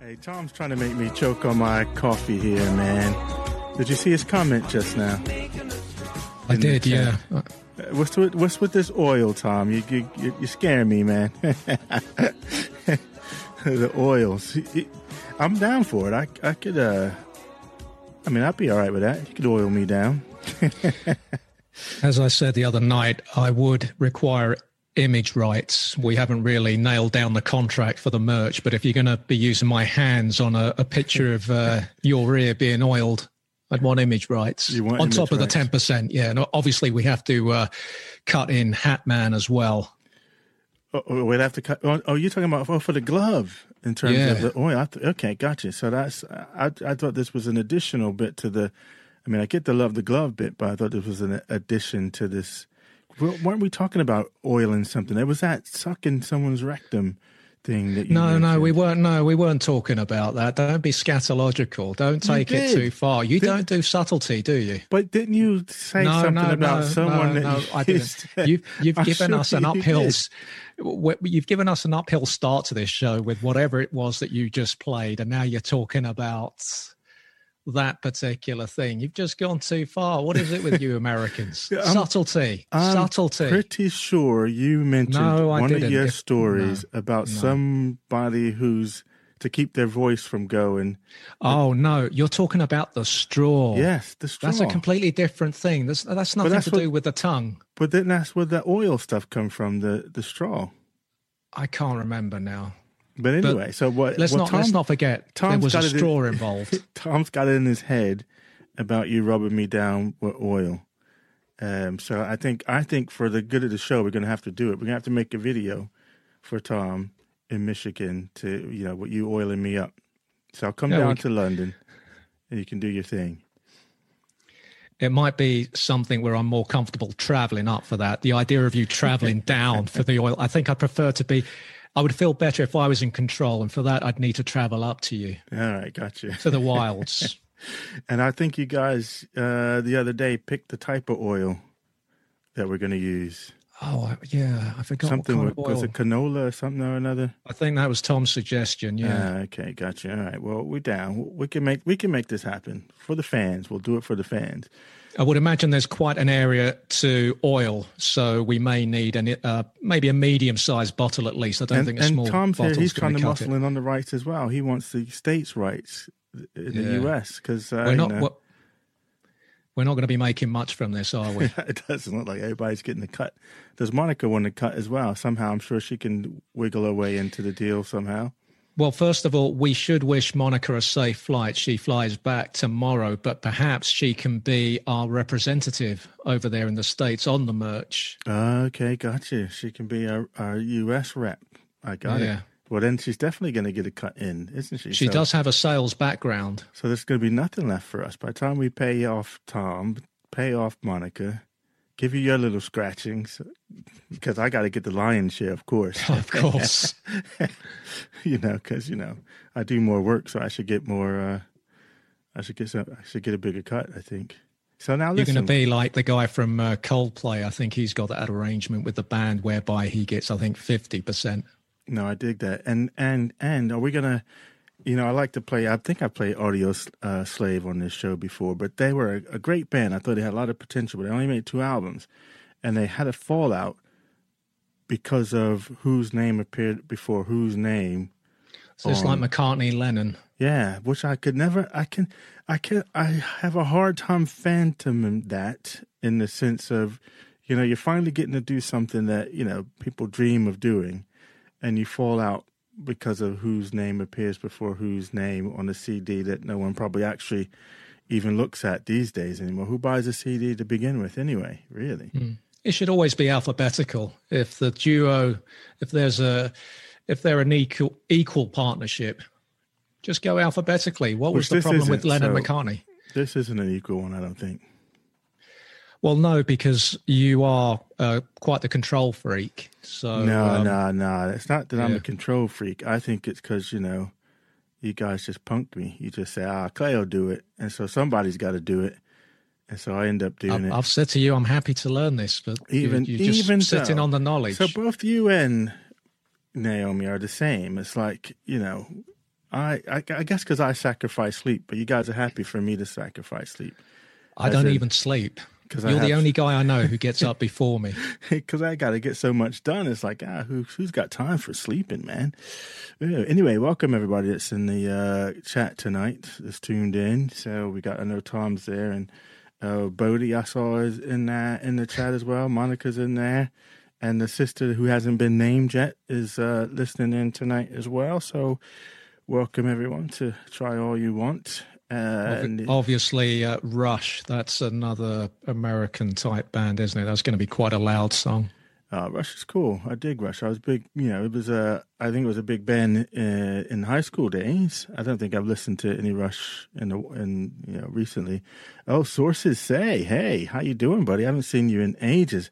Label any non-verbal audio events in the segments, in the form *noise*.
Hey, Tom's trying to make me choke on my coffee here, man. Did you see his comment just now? I In did, yeah. Uh, What's with what's with this oil, Tom? You you you- you're scaring me, man. *laughs* the oils. I'm down for it. I I could uh. I mean, I'd be all right with that. You could oil me down. *laughs* As I said the other night, I would require image rights. We haven't really nailed down the contract for the merch, but if you're going to be using my hands on a, a picture of uh, your ear being oiled, I'd want image rights want on image top of rights. the 10%. Yeah. And obviously, we have to uh, cut in Hatman as well. Oh, we'd have to cut. Oh, oh, you're talking about oh, for the glove in terms Yeah. of the oil. Th- okay, gotcha. So that's I I thought this was an additional bit to the. I mean, I get the love the glove bit, but I thought this was an addition to this. Well, weren't we talking about oiling something? It was that sucking someone's rectum thing that you. No, no, we weren't. No, we weren't talking about that. Don't be scatological. Don't take it too far. You Did- don't do subtlety, do you? But didn't you say no, something no, about no, someone no, that I didn't. *laughs* You've, you've given sure us an uphill. did. s- w- You've given us an uphill start to this show with whatever it was that you just played, and now you're talking about that particular thing. You've just gone too far. What is it with you Americans? *laughs* Subtlety, I'm subtlety. Pretty sure you mentioned No, one of didn't. your If- stories about no. somebody who's to keep their voice from going. oh no, you're talking about the straw. Yes, the straw. That's a completely different thing. That's that's nothing that's to what- do with the tongue. But then that's where the oil stuff come from, the the straw. I can't remember now. But anyway, so what? Let's not let's Tom- not forget there Tom's was a got in- straw *laughs* involved. Tom's got it in his head about you rubbing me down with oil. Um, so I think I think for the good of the show, we're going to have to do it. We're going to have to make a video for Tom in Michigan to you know what you oiling me up. So I'll come Yeah, down to London, and you can do your thing. It might be something where I'm more comfortable traveling up for that. The idea of you traveling *laughs* down for the oil, I think I'd prefer to be. I would feel better if I was in control, and for that, I'd need to travel up to you All right, got you. to the wilds. *laughs* And I think you guys uh, the other day picked the type of oil that we're going to use. oh yeah, I forgot something what kind with, was it canola or something or another? I think that was Tom's suggestion. Yeah, Ah, okay, gotcha. All right. Well, we're down. We can make we can make this happen for the fans. We'll do it for the fans. I would imagine there's quite an area to oil, so we may need an uh, maybe a medium-sized bottle at least. I don't and think a small Tom's here. bottle's He's going trying to muscle it. in on the rights as well. He wants the states' rights in the U.S. because uh, We're you not. know, we're- We're not going to be making much from this, are we? *laughs* it doesn't look like everybody's getting the cut. Does Monica want the cut as well? Somehow, I'm sure she can wiggle her way into the deal somehow. Well, first of all, we should wish Monica a safe flight. She flies back tomorrow, but perhaps she can be our representative over there in the States on the merch. Okay, gotcha. She can be our, our U.S. rep. I got Yeah. it. Well, then she's definitely going to get a cut in, isn't she? She So- does have a sales background. So there's going to be nothing left for us. By the time we pay off Tom, pay off Monica, give you your little scratchings, because I got to get the lion's share, of course. *laughs* Of course. *laughs* you know, because you know I do more work, so I should get more. uh I should get some. I should get a bigger cut. I think. So now You're going to be like the guy from uh, Coldplay. I think he's got that arrangement with the band whereby he gets, I think, 50%. No, I dig that. And and and are we gonna? You know, I like to play. I think I played Audio uh, Slave on this show before, but they were a, a great band. I thought they had a lot of potential, but they only made two albums, and they had a fallout because of whose name appeared before whose name. So it's like McCartney Lennon. Yeah, which I could never. I can. I can. I have a hard time phantoming that in the sense of, you know, you're finally getting to do something that you know people dream of doing, and you fall out because of whose name appears before whose name on a CD that no one probably actually even looks at these days anymore. Who buys a CD to begin with anyway? Really? Hmm. It should always be alphabetical. If the duo, if there's a, if they're an equal equal partnership, just go alphabetically. What was the problem with Lennon so- McCartney? This isn't an equal one, I don't think. Well, no, because you are uh, quite the control freak. So No, um, no, no. It's not that I'm a control freak. I think it's because, you know, you guys just punked me. You just say, ah, Clay will do it. And so somebody's got to do it. And so I end up doing I've, it. I've said to you, I'm happy to learn this, but even you, just even sitting so. on the knowledge. So both you and Naomi are the same. It's like, you know, I I, I guess because I sacrifice sleep, but you guys are happy for me to sacrifice sleep. I don't even sleep. Because you're have... the only guy I know who gets up before me. *laughs* Because I got to get so much done. It's like, ah, who, has got time for sleeping, man? Anyway, welcome everybody that's in the uh, chat tonight. That's tuned in. So we got, I know Tom's there, and uh, Bodie I saw is in that in the chat as well. Monica's in there, and the sister who hasn't been named yet is uh, listening in tonight as well. So welcome everyone to try all you want. Uh, Obviously, uh, Rush. That's another American type band, isn't it? That's going to be quite a loud song. Uh, Rush is cool. I dig Rush. I was big. You know, it was a. I think it was a big band uh, in high school days. I don't think I've listened to any Rush in the in you know recently. Oh, sources say, "Hey, how you doing, buddy? I haven't seen you in ages.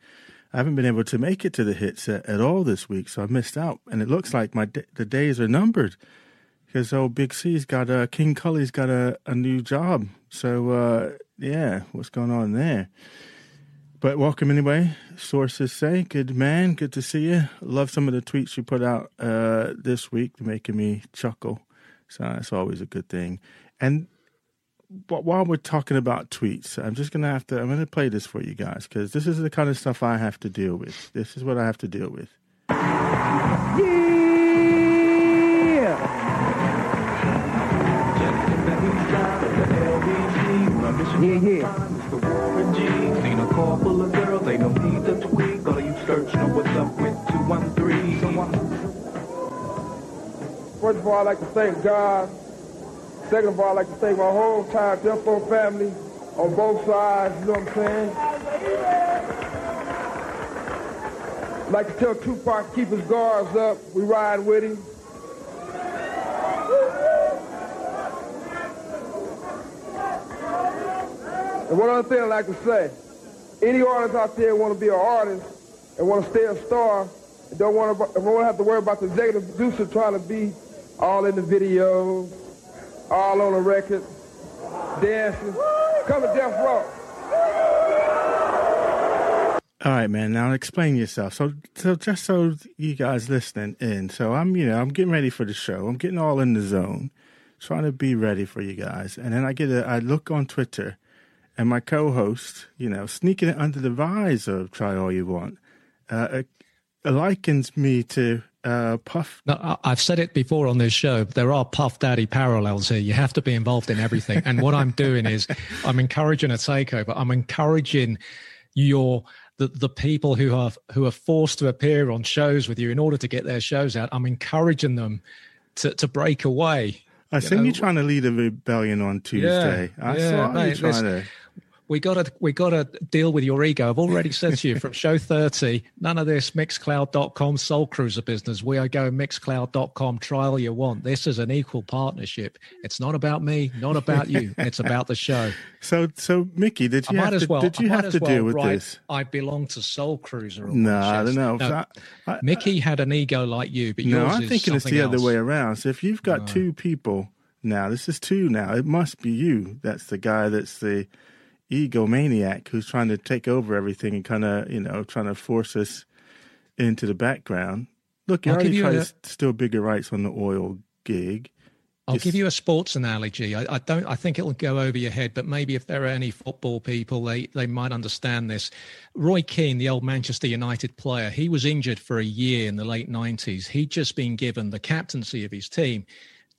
I haven't been able to make it to the hits at, at all this week, so I missed out. And it looks like my the days are numbered." Because old Big C's got a King Cully's got a, a new job. So uh, yeah, what's going on there? But welcome anyway. Sources say, good man, good to see you. Love some of the tweets you put out uh, this week, making me chuckle. So that's always a good thing. And while we're talking about tweets, I'm just gonna have to. I'm gonna play this for you guys because this is the kind of stuff I have to deal with. This is what I have to deal with. Yeah. Yeah, yeah. It's Warren G. Seen a car full of girls, ain't no need to tweak. All of you search know what's up with 213. First of all, I'd like to thank God. Second of all, I'd like to thank my whole entire Death Row family on both sides, you know what I'm saying? I'd like to tell Tupac keep his guards up. We ride with him. And one other thing I'd like to say, any artist out there want to be an artist and want to stay a star and don't want to, don't want to have to worry about the executive producer trying to be all in the videos, all on the record, dancing. Come to Death Row. All right, man. Now explain yourself. So, so just so you guys listening in, so I'm, you know, I'm getting ready for the show. I'm getting all in the zone, trying to be ready for you guys. And then I get a, I look on Twitter, and my co-host, you know, sneaking it under the visor of "Try All You Want," uh, likens me to uh, Puff. No, I've said it before on this show. There are Puff Daddy parallels here. You have to be involved in everything. and what I'm doing is, I'm encouraging a takeover. I'm encouraging your the, the people who are who are forced to appear on shows with you in order to get their shows out. I'm encouraging them to to break away. I see you are trying to lead a rebellion on Tuesday. Yeah, I yeah, saw mate, you trying to we got to we got to deal with your ego. I've already said to you from show 30, none of this mixcloud.com soul cruiser business. We are going mixcloud.com try all you want. This is an equal partnership. It's not about me, not about you. It's about the show. So so Mickey, did you I have to, well, did you have to well deal with this? I belong to Soul Cruiser. No, I don't know. No, I, I, Mickey had an ego like you, but no, I'm thinking it's the else. other way around. So if you've got no. two people now, this is two now. It must be you. That's the guy that's the egomaniac who's trying to take over everything and kind of, you know, trying to force us into the background. Look, you I'll already a, to steal bigger rights on the oil gig. I'll Just, give you a sports analogy. I, I, don't. I think it'll go over your head, but maybe if there are any football people, they they might understand this. Roy Keane, the old Manchester United player, he was injured for a year in the late nineties. He'd just been given the captaincy of his team.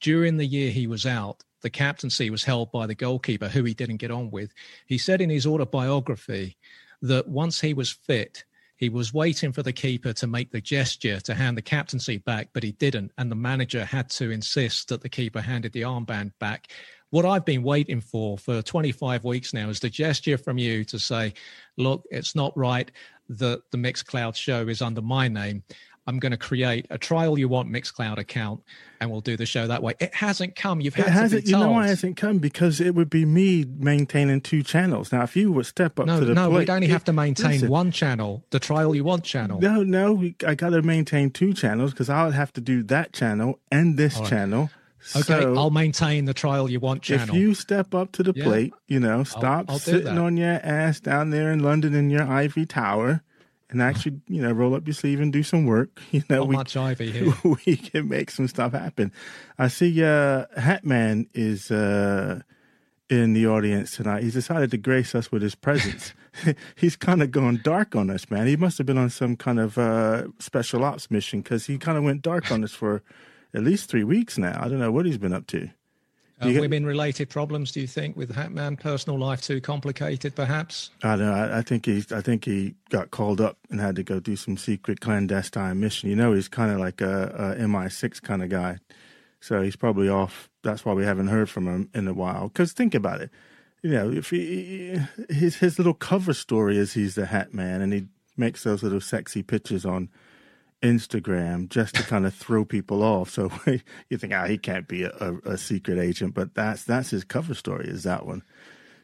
During the year he was out, the captaincy was held by the goalkeeper, who he didn't get on with. He said in his autobiography that once he was fit, he was waiting for the keeper to make the gesture to hand the captaincy back, but he didn't. And the manager had to insist that the keeper handed the armband back. What I've been waiting for for 25 weeks now is the gesture from you to say, look, it's not right that the Mixcloud show is under my name. I'm going to create a try all you want Mixcloud account and we'll do the show that way. It hasn't come. You've had it hasn't, You know why it hasn't come? Because it would be me maintaining two channels. Now, if you would step up no, to the plate. no, plate, we'd only have to maintain listen, one channel, the try all you want channel. No, no, I got to maintain two channels because I would have to do that channel and this right. channel. Okay, so, I'll maintain the try all you want channel. If you step up to the yeah. plate, you know, stop I'll, I'll sitting on your ass down there in London in your ivory tower and actually, you know, roll up your sleeve and do some work. *laughs* You know, Not we much ivy *laughs* here. we can make some stuff happen. I see uh Hatman is uh in the audience tonight. He's decided to grace us with his presence. *laughs* He's kind of gone dark on us, man. He must have been on some kind of uh special ops mission because he kind of went dark on us for at least three weeks now. I don't know what he's been up to. Uh, get- women-related problems, do you think, with Hatman? Personal life too complicated, perhaps? I don't know. I, I think he's. I think he got called up and had to go do some secret clandestine mission. You know, he's kind of like a, a MI6 kind of guy, so he's probably off. That's why we haven't heard from him in a while. Because think about it. You know, if he his his little cover story is he's the Hat Man, and he makes those little sexy pictures on Instagram just to kind of throw people off. So *laughs* you think, ah, he can't be a, a, a secret agent, but that's that's his cover story. Is that one?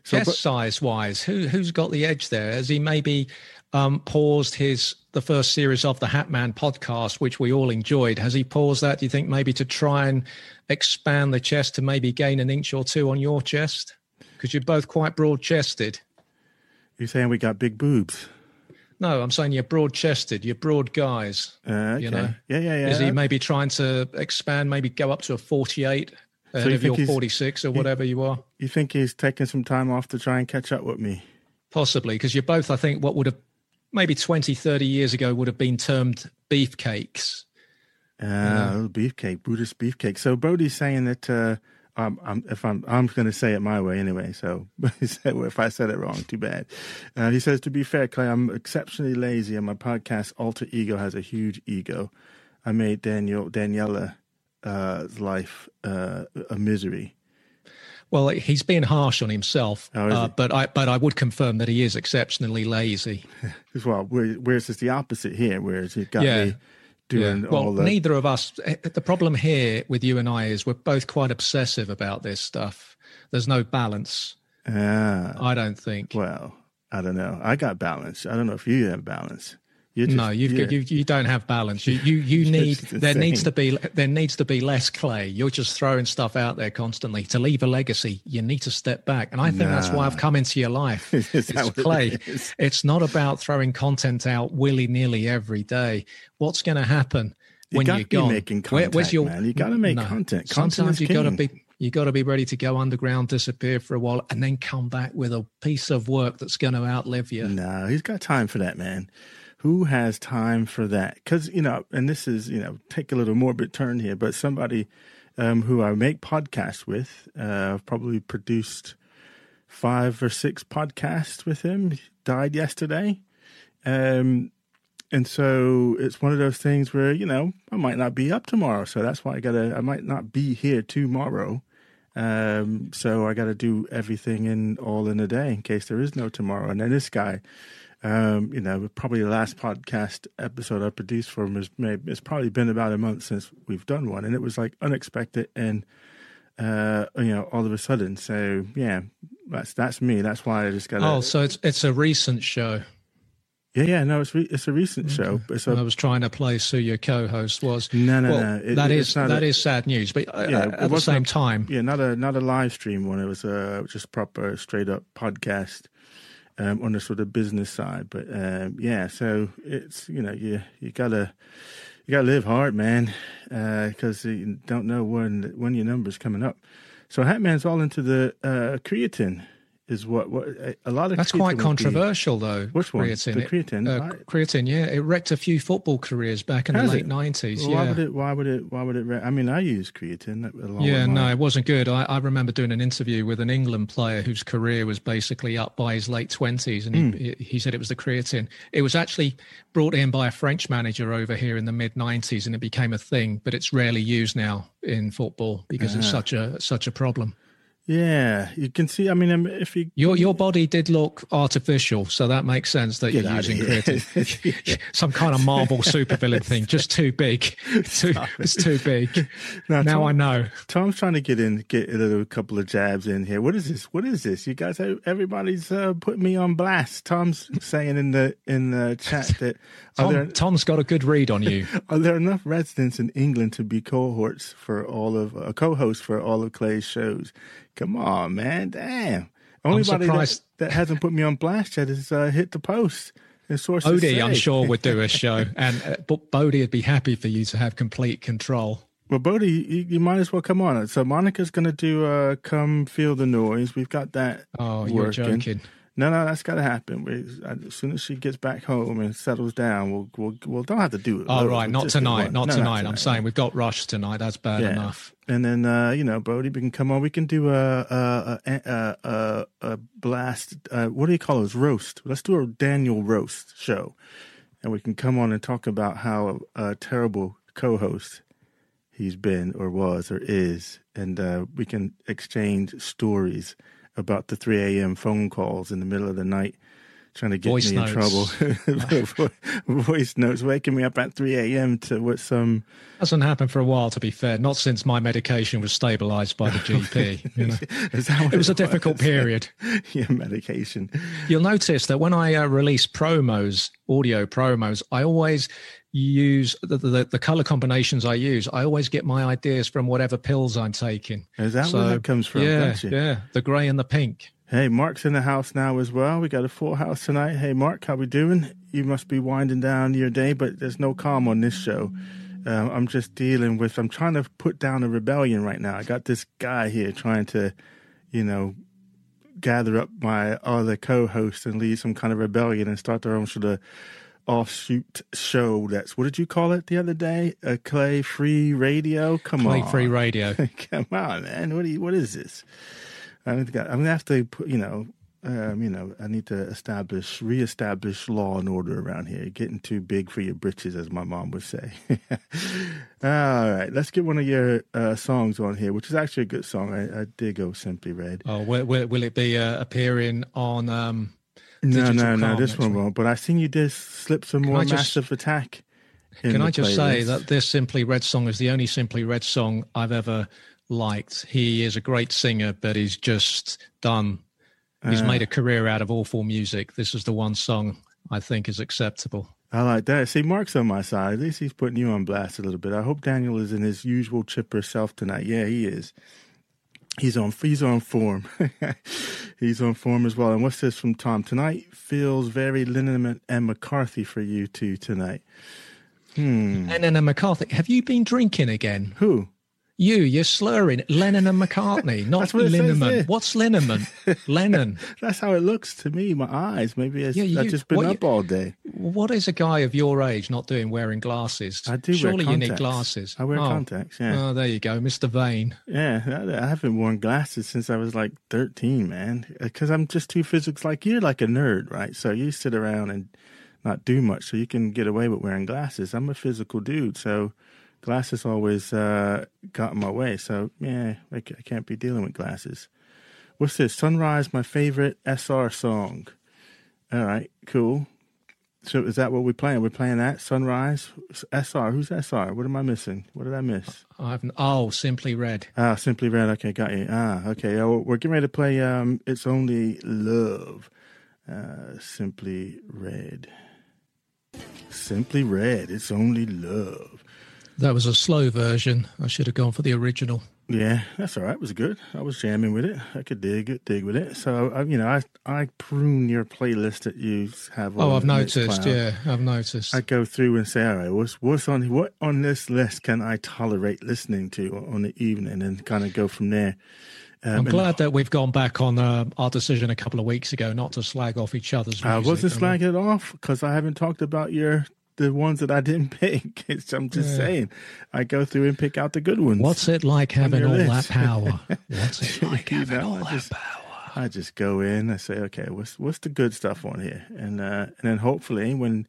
So, Chest size wise, who who's got the edge there? Has he maybe um, paused his the first series of the Hatman podcast, which we all enjoyed? Has he paused that? Do you think maybe to try and expand the chest to maybe gain an inch or two on your chest? Because you're both quite broad chested. you're saying we got big boobs? No, I'm saying you're broad chested. You're broad guys. Uh, okay. You know, yeah, yeah, yeah. Is he maybe trying to expand, maybe go up to a 48 ahead you of think your 46 or whatever you are? You think he's taking some time off to try and catch up with me? Possibly, because you're both, I think, what would have maybe 20, 30 years ago would have been termed beefcakes. Uh, beefcake, Buddhist beefcake. So Brody's saying that uh, um, I'm, if I'm, I'm going to say it my way anyway. So *laughs* he said, well, if I said it wrong, too bad. Uh, he says, to be fair, Clay, I'm exceptionally lazy, and my podcast alter ego has a huge ego. I made Daniel Daniela uh, life uh, a misery. Well, he's being harsh on himself, Oh, uh, but I but I would confirm that he is exceptionally lazy. As *laughs* well, where, whereas it's the opposite here, whereas he got Yeah. me doing Yeah. Well, all the neither of us. The problem here with you and I is we're both quite obsessive about this stuff. There's no balance. Ah, I don't think. well, I don't know. I got balance. I don't know if you have balance. Just, no, you've, you're- you you don't have balance. You you you *laughs* need there needs to be there needs to be less clay. You're just throwing stuff out there constantly to leave a legacy. You need to step back, and I think that's why I've come into your life. *laughs* It's what it clay. It's not about throwing content out willy nilly every day. What's going to happen You when you're gone? making Where- where's your man. You gotta make content. Content Sometimes you got to be you got to be ready to go underground, disappear for a while, and then come back with a piece of work that's going to outlive you. No, he's got time for that, man. Who has time for that? Because you know, and this is you know, take a little morbid turn here, but somebody um, who I make podcasts with, uh, probably produced five or six podcasts with him. Died yesterday, um, and so it's one of those things where you know I might not be up tomorrow, so that's why I gotta. I might not be here tomorrow. Um, so I got to do everything in all in a day in case there is no tomorrow. And then this guy, um, you know, probably the last podcast episode I produced for him is maybe it's probably been about a month since we've done one, and it was like unexpected and uh, you know, all of a sudden. So yeah, that's that's me. That's why I just got. Oh, so it's it's a recent show. yeah, yeah. No, it's re- it's a recent show. It's And I a, was trying to place who your co-host was. no, no, well, no. It- that it's that a- is sad news. But uh, Yeah, it at the same a- time, Yeah, not a not a live stream one. It was a just proper straight up podcast um, on the sort of business side. But um, yeah, so it's you know you you gotta you gotta live hard, man, because you don't know when when your number's coming up. So Hatman's all into the uh, creatine. Is what what a lot of that's quite would be- controversial, though. Which one? Creatine. The creatine? uh, Why- creatine, yeah, it wrecked a few football careers back in the late nineties. Well, Why yeah, would it? Why would it? Why would it? I mean, I use creatine. Yeah, no, it wasn't good. I, I remember doing an interview with an England player whose career was basically up by his late twenties, and Hmm. he, he said it was the creatine. It was actually brought in by a French manager over here in the mid nineties, and it became a thing. But it's rarely used now in football because it's Uh-huh. such a such a problem. Yeah, you can see. I mean, um, if you Your your body did look artificial, so that makes sense that Get you're using. *laughs* *laughs* Some kind of Marvel supervillain thing, just too big. *laughs* Too, it's too big. Now, Now Tom- I know. Tom's trying to get in, get a little couple of jabs in here. What is this? What is this? You guys, everybody's uh, putting me on blast. Tom's saying in the in the chat that Tom, there Tom's got a good read on you. *laughs* are there enough residents in England to be cohorts for all of uh, co-host for all of Clay's shows? Come on, man, damn. Only body that, that hasn't put me on blast yet is uh, hit the post. Bodie. I'm sure, would do a *laughs* show, and uh, but Bodie would be happy for you to have complete control. Well, Bodie, you, you might as well come on. So Monica's going to do uh, "Come Feel the Noise." We've got that. Oh, you're joking. No, no, that's got to happen. We, as soon as she gets back home and settles down, we'll we'll, we'll don't have to do it. Oh, right, not tonight, not No, tonight. I'm saying we've got Rush tonight. That's bad Yeah. enough. And then uh, you know, Bodie, we can come on. We can do a a a, a, a, blast. Uh, what do you call those? Roast. Let's do a Daniel roast show, and we can come on and talk about how a terrible co-host he's been or was or is, and uh, we can exchange stories about the 3 a.m. phone calls in the middle of the night. Trying to get Voice me notes. in trouble. *laughs* *laughs* Voice notes waking me up at 3 a.m. to what some Hasn't happened for a while, to be fair. Not since my medication was stabilised by the *laughs* GP. You know? It was a difficult was? period. yeah, medication. You'll notice that when I uh, release promos, audio promos, I always use the, the, the color combinations I use. I always get my ideas from whatever pills I'm taking. Is that So, where that comes from? Yeah, yeah. The grey and the pink. Hey, Mark's in the house now as well. We got a full house tonight. Hey, Mark, how we doing? You must be winding down your day, but there's no calm on this show. Um, I'm just dealing with. I'm trying to put down a rebellion right now. I got this guy here trying to, you know, gather up my other co-hosts and lead some kind of rebellion and start their own sort of offshoot show. That's what did you call it the other day? A clay free radio. Come Clay on, clay free radio. *laughs* Come on, man. What you, what is this? I I'm gonna have to put, you know, um, you know, I need to establish, reestablish law and order around here. Getting too big for your britches, as my mom would say. *laughs* All right, let's get one of your uh, songs on here, which is actually a good song. I, I dig "Oh Simply Red." Oh, will, will, will it be uh, appearing on? Um, No, no, no, this one won't. But I seen you did slip some more just- massive attack. can I just say that this Simply Red song is the only Simply Red song I've ever liked. He is a great singer, but he's just done. He's Uh. made a career out of awful music. This is the one song I think is acceptable. I like that. See, Mark's on my side. At least he's putting you on blast a little bit. I hope Daniel is in his usual chipper self tonight. Yeah, he is. He's on. He's on form. *laughs* he's on form as well. And what's this from Tom? Tonight feels very Linneman and McCarthy for you two tonight. Hmm. Lennon and McCarthy. Have you been drinking again? Who? You, you're slurring. Lennon and McCartney, *laughs* not what Linneman. What's Linneman? *laughs* Lennon. That's how it looks to me. My eyes. Maybe it's, Yeah, you- I've just been what up all day. What is a guy of your age not doing wearing glasses? I do wear Surely you need glasses. I wear oh. contacts. Yeah. Oh, there you go, Mr. Vane. Yeah, I, haven't worn glasses since I was like 13, man. Uh, because I'm just too physical. Like you're like a nerd, right? So you sit around and not do much, so you can get away with wearing glasses. I'm a physical dude, so glasses always uh, got in my way. So yeah, I, can't be dealing with glasses. What's this? Sunrise, my favorite SR song. All right, cool. So is that what we're playing? We're playing that Sunrise SR. Who's SR? What am I missing? What did I miss? I've oh, simply red. Ah, Simply Red. Okay, got you. Ah, okay. Oh, we're getting ready to play um, It's Only Love. Uh, Simply Red. Simply Red. It's Only Love. That was a slow version. I should have gone for the original. Yeah, that's all right. It was good. I was jamming with it. I could dig it, dig with it. So, I, you know, I I prune your playlist that you have. Oh, I've noticed. Mixcloud. Yeah, I've noticed. I go through and say, all right, what's what's on what on this list can I tolerate listening to on the evening, and kind of go from there. Um, I'm and- glad that we've gone back on uh, our decision a couple of weeks ago not to slag off each other's music. I wasn't slagging it off because I haven't talked about your the ones that I didn't *laughs* pick. It's, I'm just Yeah. saying, I go through and pick out the good ones. What's it like having all that *laughs* power? What's it *laughs* like having know, all I that just- power? I just go in. I say, okay, what's what's the good stuff on here, and uh, and then hopefully when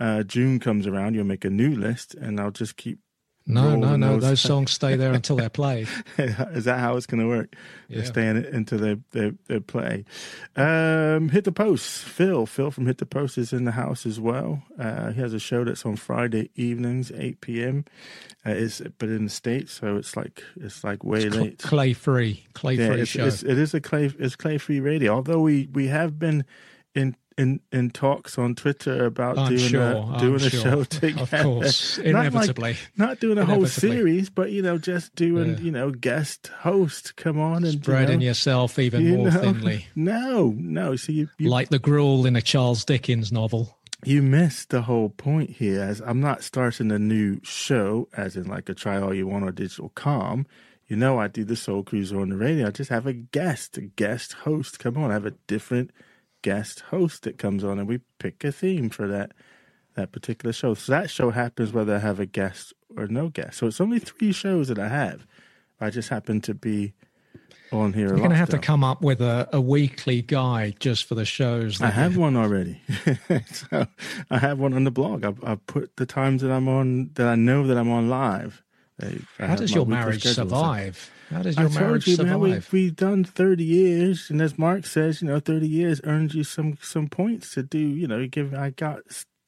uh, June comes around, you'll make a new list, and I'll just keep. No, no, no. those- Those songs stay there until they're played. *laughs* Is that how it's going to work? They're Yeah. staying into their, their, their play. Um, Hit the Post. Phil. Phil from Hit the Post is in the house as well. Uh, he has a show that's on Friday evenings, 8 p.m. Uh, it's, but in the States, so it's like it's like way Cl- late. clay free, clay Yeah, free it's, show. it's, it is a clay it's clay free radio. Although we, we have been in in in talks on Twitter about I'm doing sure. a I'm doing a sure. show Of together. course, Not like- inevitably. not doing a whole series, but you know, just doing Yeah. you know guest host. Come on and Spreading you know, yourself even you more know, thinly, *laughs* No, no. See, you, you like the gruel in a Charles Dickens novel. you missed the whole point here. As I'm not starting a new show, as in like a try all you want or digital calm. You know, I do the Soul Cruiser on the radio. I just have a guest, a guest host come on. I have a different guest host that comes on, and we pick a theme for that that particular show. So that show happens whether I have a guest or no guest. So it's only three shows that I have. I just happen to be on here. You're going to have to come up with a, a weekly guide just for the shows. I have one already. *laughs* so I have one on the blog. I, I put the times that I'm on that I know that I'm on live. I, How does your marriage schedule, survive? How does your I marriage you, survive? Man, we, we've done 30 years, and as Mark says, you know, 30 years earns you some some points to do. You know, give. I got,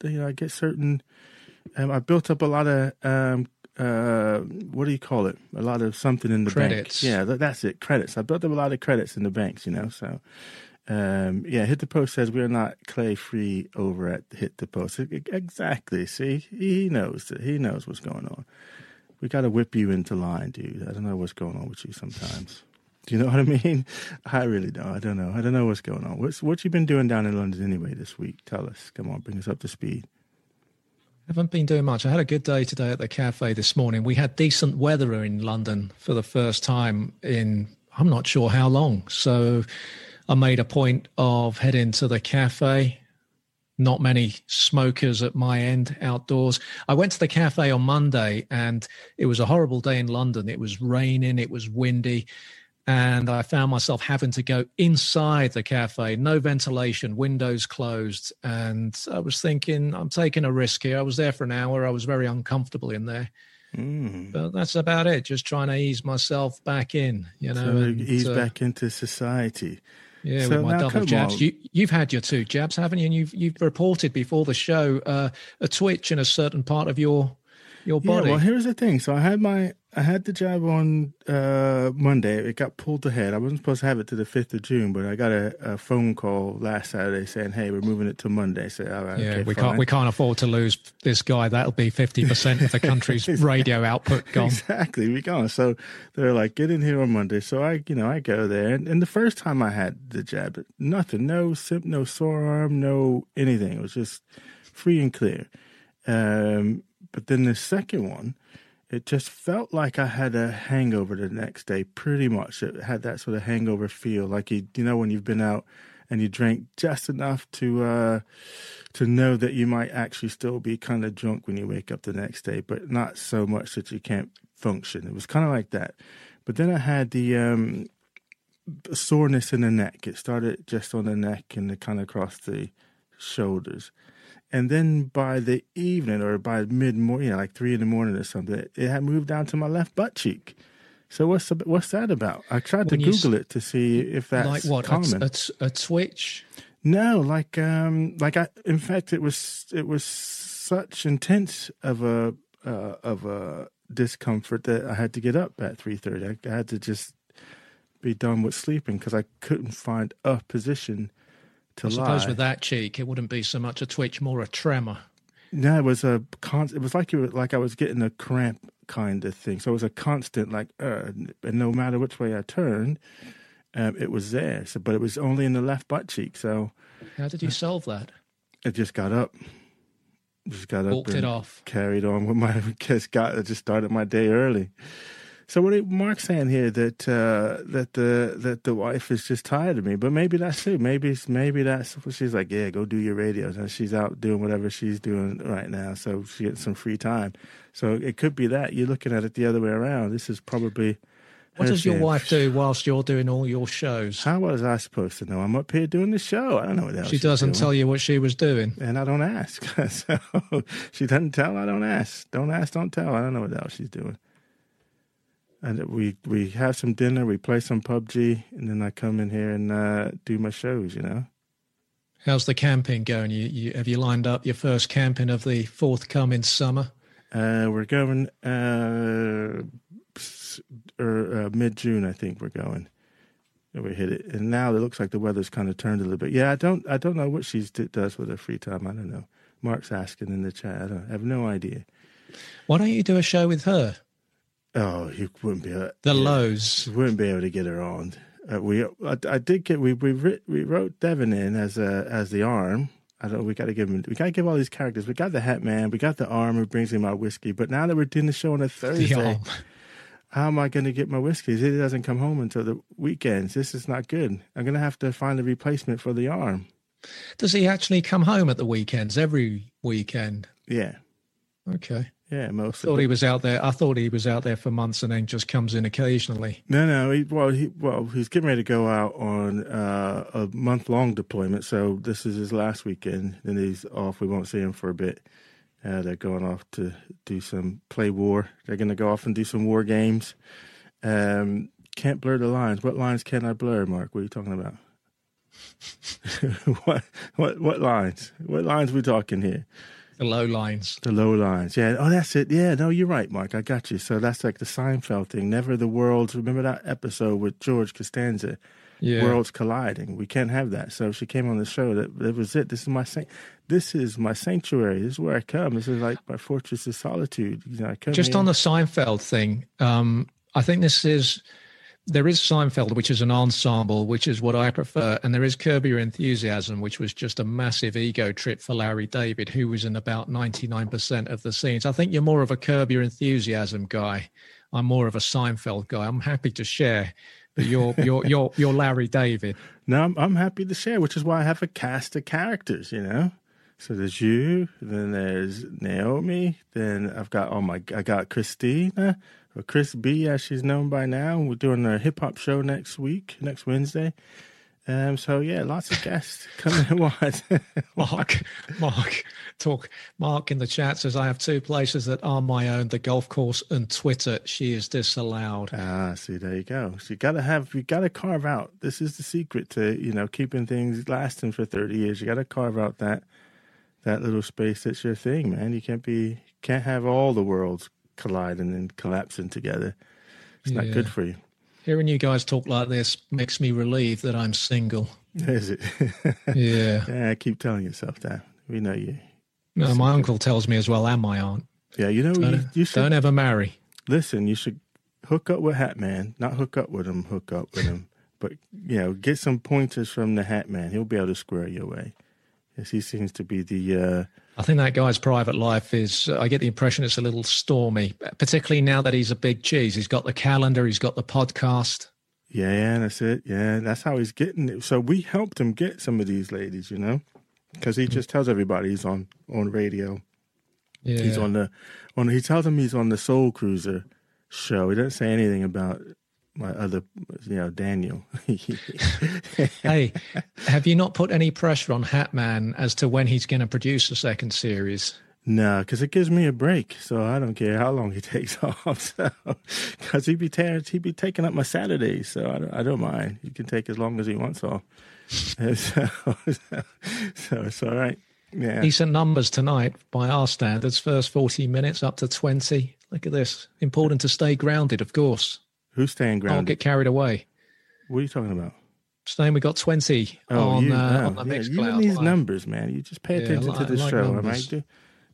you know, I get certain. Um, I built up a lot of um, uh, what do you call it? A lot of something in the credits. bank. Yeah, that, that's it. Credits. I built up a lot of credits in the banks, you know. So, um, yeah, Hit the Post says we're not clay free over at Hit the Post. Exactly. See, he knows that he knows what's going on. We got to whip you into line, dude. I don't know what's going on with you sometimes. Do you know what I mean? *laughs* I really don't. I don't know. I don't know what's going on. What's what you been doing down in London anyway this week? Tell us. Come on, bring us up to speed I haven't been doing much. I had a good day today at the cafe this morning. We had decent weather in London for the first time in I'm not sure how long. So I made a point of heading to the cafe. Not many smokers at my end outdoors. I went to the cafe on Monday and it was a horrible day in London. It was raining, it was windy and I found myself having to go inside the cafe, no ventilation, windows closed. And I was thinking, I'm taking a risk here. I was there for an hour. I was very uncomfortable in there. Mm. But that's about it. Just trying to ease myself back in, you know. So and, ease uh, back into society. Yeah, so with my double jabs. You, have had your two jabs, haven't you? And you've you've reported before the show uh, a twitch in a certain part of your your body. Yeah, well, here's the thing. So I had my I had the jab on uh, Monday. It got pulled ahead. I wasn't supposed to have it to the fifth of June, but I got a, a, phone call last Saturday saying, "Hey, we're moving it to Monday." So all right, yeah, okay, we fine. can't we can't afford to lose this guy. That'll be fifty percent of the country's *laughs* exactly. radio output gone. Exactly, we gone. So they're like, "Get in here on Monday." So I, you know, I go there, and, and the first time I had the jab, nothing, no sim, no sore arm, no anything. It was just free and clear. Um, but then the second one, it just felt like I had a hangover the next day, pretty much. It had that sort of hangover feel, like you, you know, when you've been out and you drank just enough to uh, to know that you might actually still be kind of drunk when you wake up the next day, but not so much that you can't function. It was kind of like that. But then I had the um, soreness in the neck. It started just on the neck and it kind of across the shoulders and then by the evening or by mid morning, you know, like three in the morning or something, it had moved down to my left butt cheek. So what's the, what's that about? I tried when to Google it to see if that's like what common. A, a, a, twitch? No, like um, like I. In fact, it was it was such intense of a uh, of a discomfort that I had to get up at three thirty. I, I had to just be done with sleeping because I couldn't find a position to I suppose with that cheek, it wouldn't be so much a twitch, more a tremor. No, it was a con- It was like it was like I was getting a cramp kind of thing. So it was a constant like, uh, and no matter which way I turned, um, it was there. So, but it was only in the left butt cheek. So, how did you solve that? I just got up, just got up, walked it off, carried on with my. *laughs* Just got. I just started my day early. So what Mark's saying here that uh, that the that the wife is just tired of me, but maybe that's true. Maybe maybe that's what she's like. Yeah, go do your radios, and she's out doing whatever she's doing right now, so she gets some free time. So it could be that you're looking at it the other way around. This is probably. What does your wife do whilst you're doing all your shows? How was I supposed to know? I'm up here doing the show. I don't know what else. She doesn't tell you what she was doing, and I don't ask. *laughs* so she doesn't tell. I don't ask. Don't ask. Don't tell. I don't know what else she's doing and we we have some dinner, we play some PUBG, and then I come in here and uh, do my shows. You know. How's the camping going? You, you have you lined up your first camping of the forthcoming summer? Uh, we're going uh, or uh, mid June, I think we're going. We hit it, and now it looks like the weather's kind of turned a little bit. Yeah, I don't, I don't know what she does with her free time. I don't know. Mark's asking in the chat. I, I have no idea. Why don't you do a show with her? Oh, you wouldn't be able, the lows. wouldn't be able to get her on. Uh, we, I, I, did get we we we wrote Devin in as a as the arm. I don't. We got to give him. We got to give all these characters. We got the Hat Man. We got the arm who brings him our whiskey. But now that we're doing the show on a Thursday, how am I going to get my whiskey? He doesn't come home until the weekends. This is not good. I'm going to have to find a replacement for the arm. Does he actually come home at the weekends? Every weekend? Yeah. Okay. Yeah, most. Thought he was out there. I thought he was out there for months and then just comes in occasionally. No, no. He, well, he well, he's getting ready to go out on uh, a month long deployment. So this is his last weekend. Then he's off. We won't see him for a bit. Uh, they're going off to do some play war. They're going to go off and do some war games. Um, can't blur the lines. What lines can I blur, Mark? What are you talking about? *laughs* what what what lines? What lines we talking here? The low lines. The low lines. Yeah. Oh, that's it. Yeah. No, you're right, Mark. I got you. So that's like the Seinfeld thing. Never the worlds. Remember that episode with George Costanza? Yeah. Worlds colliding. We can't have that. So she came on the show. That that was it. This is my this is my sanctuary. This is where I come. This is like my fortress of solitude. You know, I come Just here. on the Seinfeld thing, um, I think this is there is Seinfeld, which is an ensemble, which is what I prefer, and there is Curb Your Enthusiasm, which was just a massive ego trip for Larry David, who was in about ninety nine percent of the scenes. I think you're more of a Curb Your Enthusiasm guy. I'm more of a Seinfeld guy. I'm happy to share, but you're you're you're you're Larry David. No, I'm, I'm happy to share, which is why I have a cast of characters. You know, so there's you, then there's Naomi, then I've got oh my, I got Christina Chris B, as she's known by now. We're doing a hip hop show next week, next Wednesday. Um, so yeah, lots of guests *laughs* coming at once. *laughs* Mark, Mark, talk. Mark in the chat says I have two places that are my own: the golf course and Twitter. She is disallowed. Ah, see, there you go. So you got to have, you got to carve out. This is the secret to you know keeping things lasting for thirty years. You got to carve out that that little space that's your thing, man. You can't be, can't have all the worlds colliding and collapsing together. It's yeah. not good for you. Hearing you guys talk like this makes me relieved that I'm single. *laughs* Is it? yeah. *laughs* Yeah, keep telling yourself that. We know you. No, my uncle tells me as well, and my aunt. Yeah, you know, don't, you, you should, don't ever marry. Listen, you should hook up with Hat Man. Not hook up with him, hook up with him. *laughs* but, you know, get some pointers from the Hat Man. He'll be able to square you away. Yes, he seems to be the. Uh, I think that guy's private life is. I get the impression it's a little stormy, particularly now that he's a big cheese. He's got the calendar, he's got the podcast. Yeah, yeah, that's it. Yeah, that's how he's getting it. So we helped him get some of these ladies, you know, because he mm. just tells everybody he's on on radio. Yeah, he's on the on. He tells them he's on the Soul Cruiser show. He doesn't say anything about my other, you know, Daniel. *laughs* hey, have you not put any pressure on Hatman as to when he's going to produce a second series? No, because it gives me a break, so I don't care how long he *laughs* takes off. Because so, he'd be tearing, he'd be taking up my Saturdays, so I don't, I don't mind. He can take as long as he wants off. *laughs* so, so it's all right. Yeah. Decent numbers tonight by our standards. First 40 minutes up to 20. Look at this. Important to stay grounded, of course. Who's staying grounded? Don't get carried away. What are you talking about? Saying we got 20 oh, on, you, uh, on the yeah, You and these numbers, man. You just pay attention yeah, like, to the like show, all right? Do,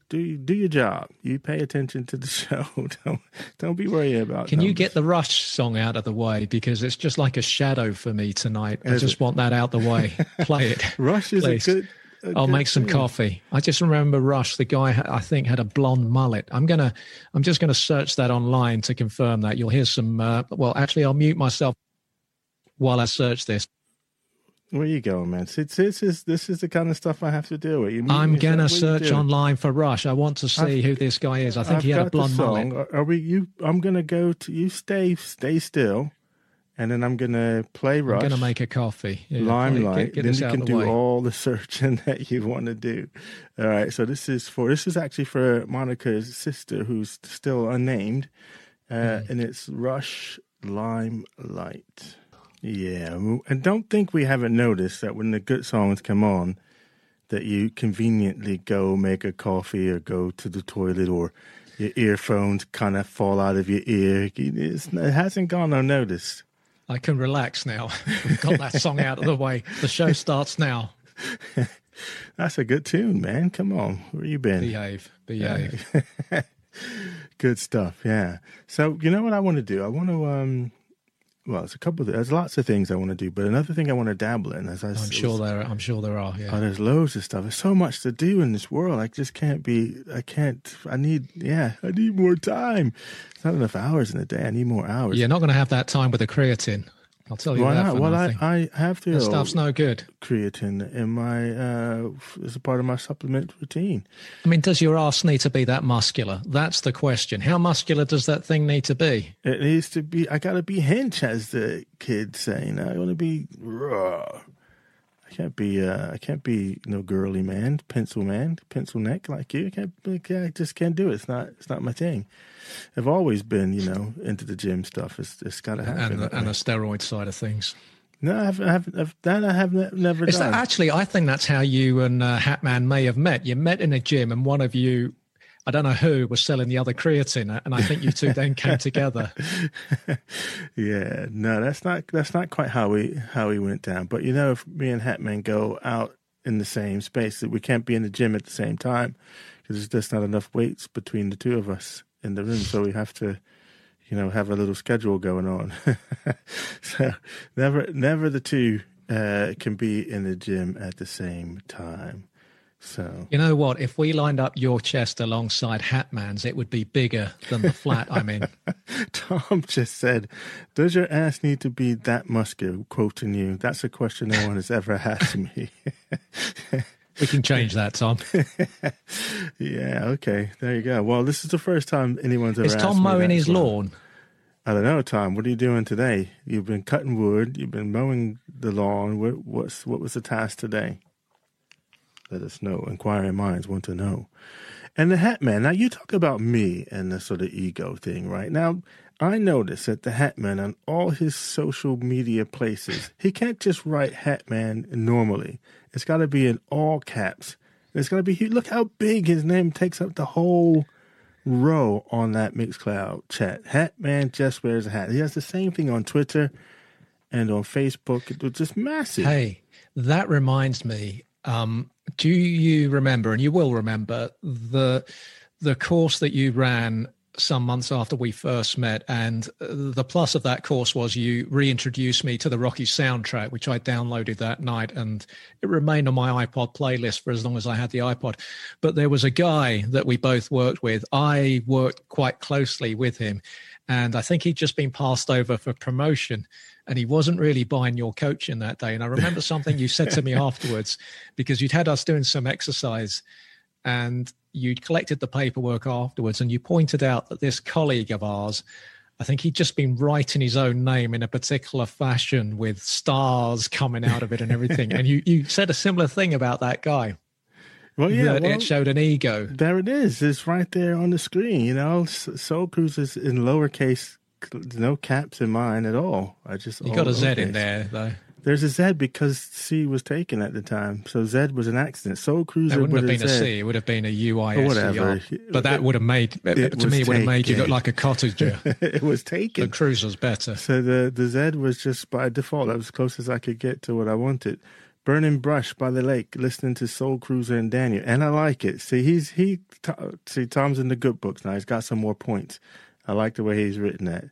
do, do your job. You pay attention to the *laughs* show. don't, don't be worried about it. Can numbers. you get the Rush song out of the way? Because it's just like a shadow for me tonight. Is I just it? want that out the way. *laughs* Play it. Rush is please. a good I'll make some coffee. I just remember Rush, the guy I think had a blonde mullet. I'm gonna, I'm just gonna search that online to confirm that. You'll hear some. Uh, well, actually, I'll mute myself while I search this. Where you going, man? This, this is this is the kind of stuff I have to deal with. You I'm gonna search online for Rush. I want to see I've, who this guy is. I think I've he had a blonde mullet. Are we? You? I'm gonna go to you. Stay, stay still and then I'm gonna play Rush. I'm gonna make a coffee. Yeah, Limelight. Get, get then you can do way. all the *laughs* searching that you want to do. All right. So this is for this is actually for Monica's sister, who's still unnamed, uh, mm. and it's Rush Limelight. Yeah, and don't think we haven't noticed that when the good songs come on, that you conveniently go make a coffee or go to the toilet or your earphones kind of fall out of your ear. It's, it hasn't gone unnoticed. I can relax now. We've *laughs* got that song out of the way. The show starts now. *laughs* That's a good tune, man. Come on. Where you been? Behave. Behave. *laughs* good stuff. Yeah. So, you know what I want to do? I want to um well, there's a couple. Of, there's lots of things I want to do, but another thing I want to dabble in, as I, I'm sure there. I'm sure there are. Yeah. Oh, there's loads of stuff. There's so much to do in this world. I just can't be. I can't. I need. Yeah, I need more time. It's not enough hours in a day. I need more hours. You're not going to have that time with the creatine. I'll tell you Why that not? Well, I. I have to. that stuff's no good. creatine in my uh, as a part of my supplement routine. I mean, does your ass need to be that muscular? That's the question. How muscular does that thing need to be? It needs to be. I gotta be hench, as the kids say. You know, I want to be raw. I can't be. Uh, I can't be no girly man, pencil man, pencil neck like you. I can't. I just can't do it. It's not. It's not my thing. I've always been, you know, into the gym stuff. It's it's gotta happen. And the, and the steroid side of things. no, I haven't. I haven't I've, that I have ne- never Is done. that actually? I think that's how you and uh, Hatman may have met. You met in a gym, and one of you, I don't know who, was selling the other creatine, and I think you two then came together. *laughs* Yeah, no, that's not that's not quite how we how we went down. But you know, if me and Hatman go out in the same space, that we can't be in the gym at the same time because there's just not enough weights between the two of us in the room. So we have to, you know, have a little schedule going on. *laughs* so never never the two uh, can be in the gym at the same time. So You know what? If we lined up your chest alongside Hatman's, it would be bigger than the flat I'm in. *laughs* Tom just said, "Does your ass need to be that muscular?" Quoting you. That's a question no one has ever *laughs* asked me. *laughs* We can change that, Tom. yeah. Okay. There you go. Well, this is the first time anyone's ever. Is asked Tom mowing his well. lawn? I don't know, Tom. What are you doing today? You've been cutting wood. You've been mowing the lawn. What, what's what was the task today? Let us know. Inquiring minds want to know. And the Hat Man. Now you talk about me and the sort of ego thing, right? Now I notice that the Hat Man on all his social media places, he can't just write Hat Man normally. It's got to be in all caps. It's got to be huge. Look how big his name takes up the whole row on that Mixcloud chat. Hat Man just wears a hat. He has the same thing on Twitter and on Facebook. It was just massive. Hey, that reminds me. Um, do you remember, and you will remember, the the course that you ran some months after we first met? And uh, the plus of that course was you reintroduced me to the Rocky soundtrack, which I downloaded that night, and it remained on my iPod playlist for as long as I had the iPod. But there was a guy that we both worked with. I worked quite closely with him, and I think he'd just been passed over for promotion and he wasn't really buying your coaching that day. And I remember *laughs* something you said to me afterwards because you'd had us doing some exercise and you'd collected the paperwork afterwards and you pointed out that this colleague of ours, I think he'd just been writing his own name in a particular fashion with stars coming out of it and everything. and you, you said a similar thing about that guy. well, yeah, well, it showed an ego. there it is. It's right there on the screen. You know, Soul Cruise is in lowercase, no caps in mine at all. I just You got a oh, Z in there though. There's a Z because C was taken at the time, so Z was an accident. Soul Cruiser That wouldn't have been a Z. C. It would have been a U I Or whatever. But that would have made It to me would have made you look like a cottager. *laughs* it was taken. the cruiser's better. So the the Z was just by default. That was as close as I could get to what I wanted. Burning brush by the lake, listening to Soul Cruiser and Daniel, and I like it. See, he's he. See, Tom's in the good books now. He's got some more points. I like the way he's written that.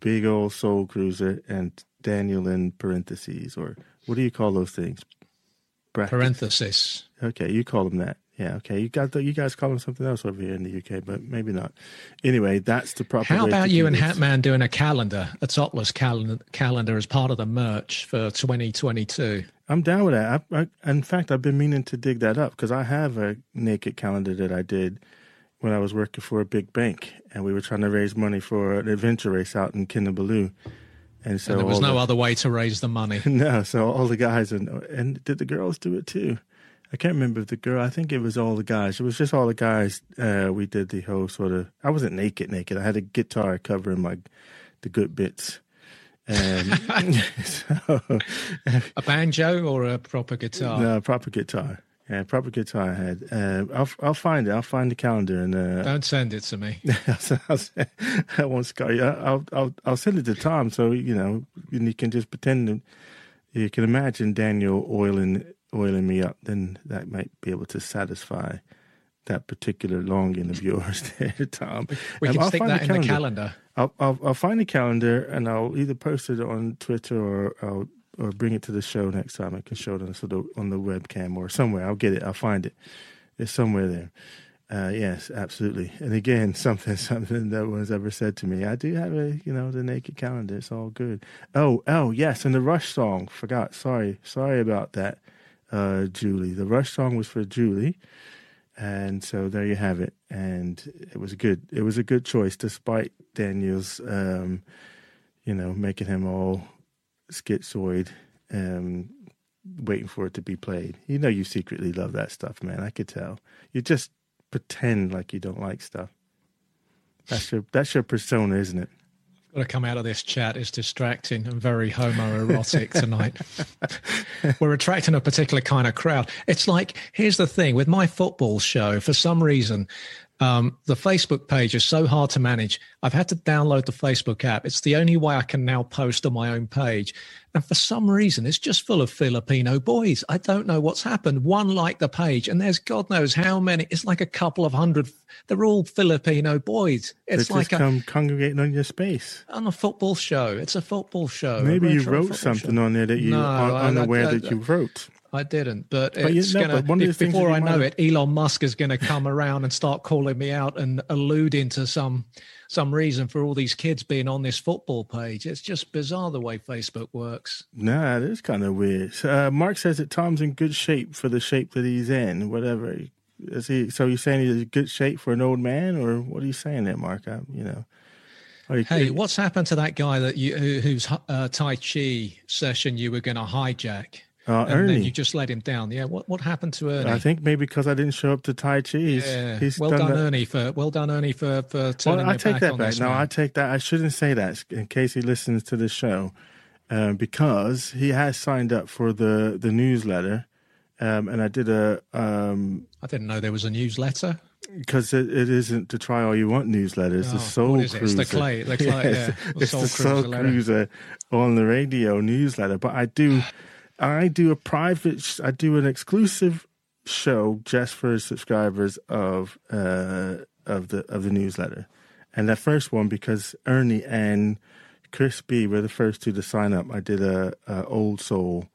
Big old Soul Cruiser and Daniel in parentheses, or what do you call those things? Brackets. Parenthesis. Okay, you call them that. Yeah, okay. You got the, you guys call them something else over here in the UK, but maybe not. Anyway, that's the proper. How about you and. Hatman doing a calendar, a topless calendar, calendar as part of the merch for 2022? I'm down with that. I, I, in fact, I've been meaning to dig that up because I have a naked calendar that I did when I was working for a big bank, and we were trying to raise money for an adventure race out in Kinabalu. And so And there was no the- other way to raise the money. *laughs* No, so all the guys and and did the girls do it too? I can't remember if the girl. I think it was all the guys. It was just all the guys. Uh, we did the whole sort of. I wasn't naked, naked. I had a guitar covering my the good bits. And *laughs* *laughs* so, A banjo or a proper guitar? no, proper guitar. Yeah, proper guitar I had. Uh, I'll I'll find it. I'll find the calendar and uh, Don't send it to me. *laughs* I won't scar you. I'll, I'll I'll send it to Tom so you know and you can just pretend that you can imagine Daniel oiling oiling me up. Then that might be able to satisfy that particular longing of yours, *laughs* there, Tom. We Um, can I'll stick that in the calendar. I'll, I'll I'll find the calendar and I'll either post it on Twitter or I'll or bring it to the show next time. I can show it on the on the webcam or somewhere. I'll get it. I'll find it. It's somewhere there. Uh, yes, absolutely. And again, *laughs* something something that was ever said to me. I do have a you know the naked calendar. It's all good. Oh oh yes, and the Rush song. Forgot. Sorry sorry about that, uh, Julie. The Rush song was for Julie. And so there you have it. And it was good. It was a good choice, despite Daniel's, um, you know, making him all schizoid, um, waiting for it to be played. You know, you secretly love that stuff, man. I could tell. You just pretend like you don't like stuff. That's your that's your persona, isn't it? got to come out of this chat is distracting and very homoerotic *laughs* tonight. We're attracting a particular kind of crowd. It's like, here's the thing with my football show, for some reason, um, the Facebook page is so hard to manage. I've had to download the Facebook app. It's the only way I can now post on my own page. And for some reason, it's just full of Filipino boys. I don't know what's happened. One liked the page, and there's God knows how many. It's like a couple of hundred. They're all Filipino boys. It's They're like come congregating on your space. On a football show. It's a football show. Maybe you wrote something show. on there that you no, are unaware I, I, that you wrote. I didn't, but, but it's you, gonna. If, before I know might... it, Elon Musk is going to come around and start calling me out and alluding to some some reason for all these kids being on this football page. It's just bizarre the way Facebook works. Nah, it is kind of weird. Uh, Mark says that Tom's in good shape for the shape that he's in. Whatever is he? So you're saying he's in good shape for an old man, or what are you saying there, Mark? I, you know. Hey, what's happened to that guy that you whose uh, Tai Chi session you were going to hijack? Uh, and Ernie. then you just let him down. Yeah, what what happened to Ernie? I think maybe because I didn't show up to Tai Chi. Yeah. he's well done, done Ernie for well done Ernie for for turning well, I take back that back. No, man. I take that. I shouldn't say that in case he listens to the show, uh, because he has signed up for the the newsletter, um, and I did a. Um, I didn't know there was a newsletter because it, it isn't the try all you want newsletter. It's oh, the Soul Cruiser. It? It's the Clay. The Clay. *laughs* Yeah, yeah. It's, it's Soul the Soul Cruiser, Cruiser on the radio newsletter. But I do. *sighs* *sighs* I do a private, I do an exclusive show just for subscribers of uh, of the of the newsletter, and that first one because Ernie and Chris B were the first two to sign up. I did a, a old soul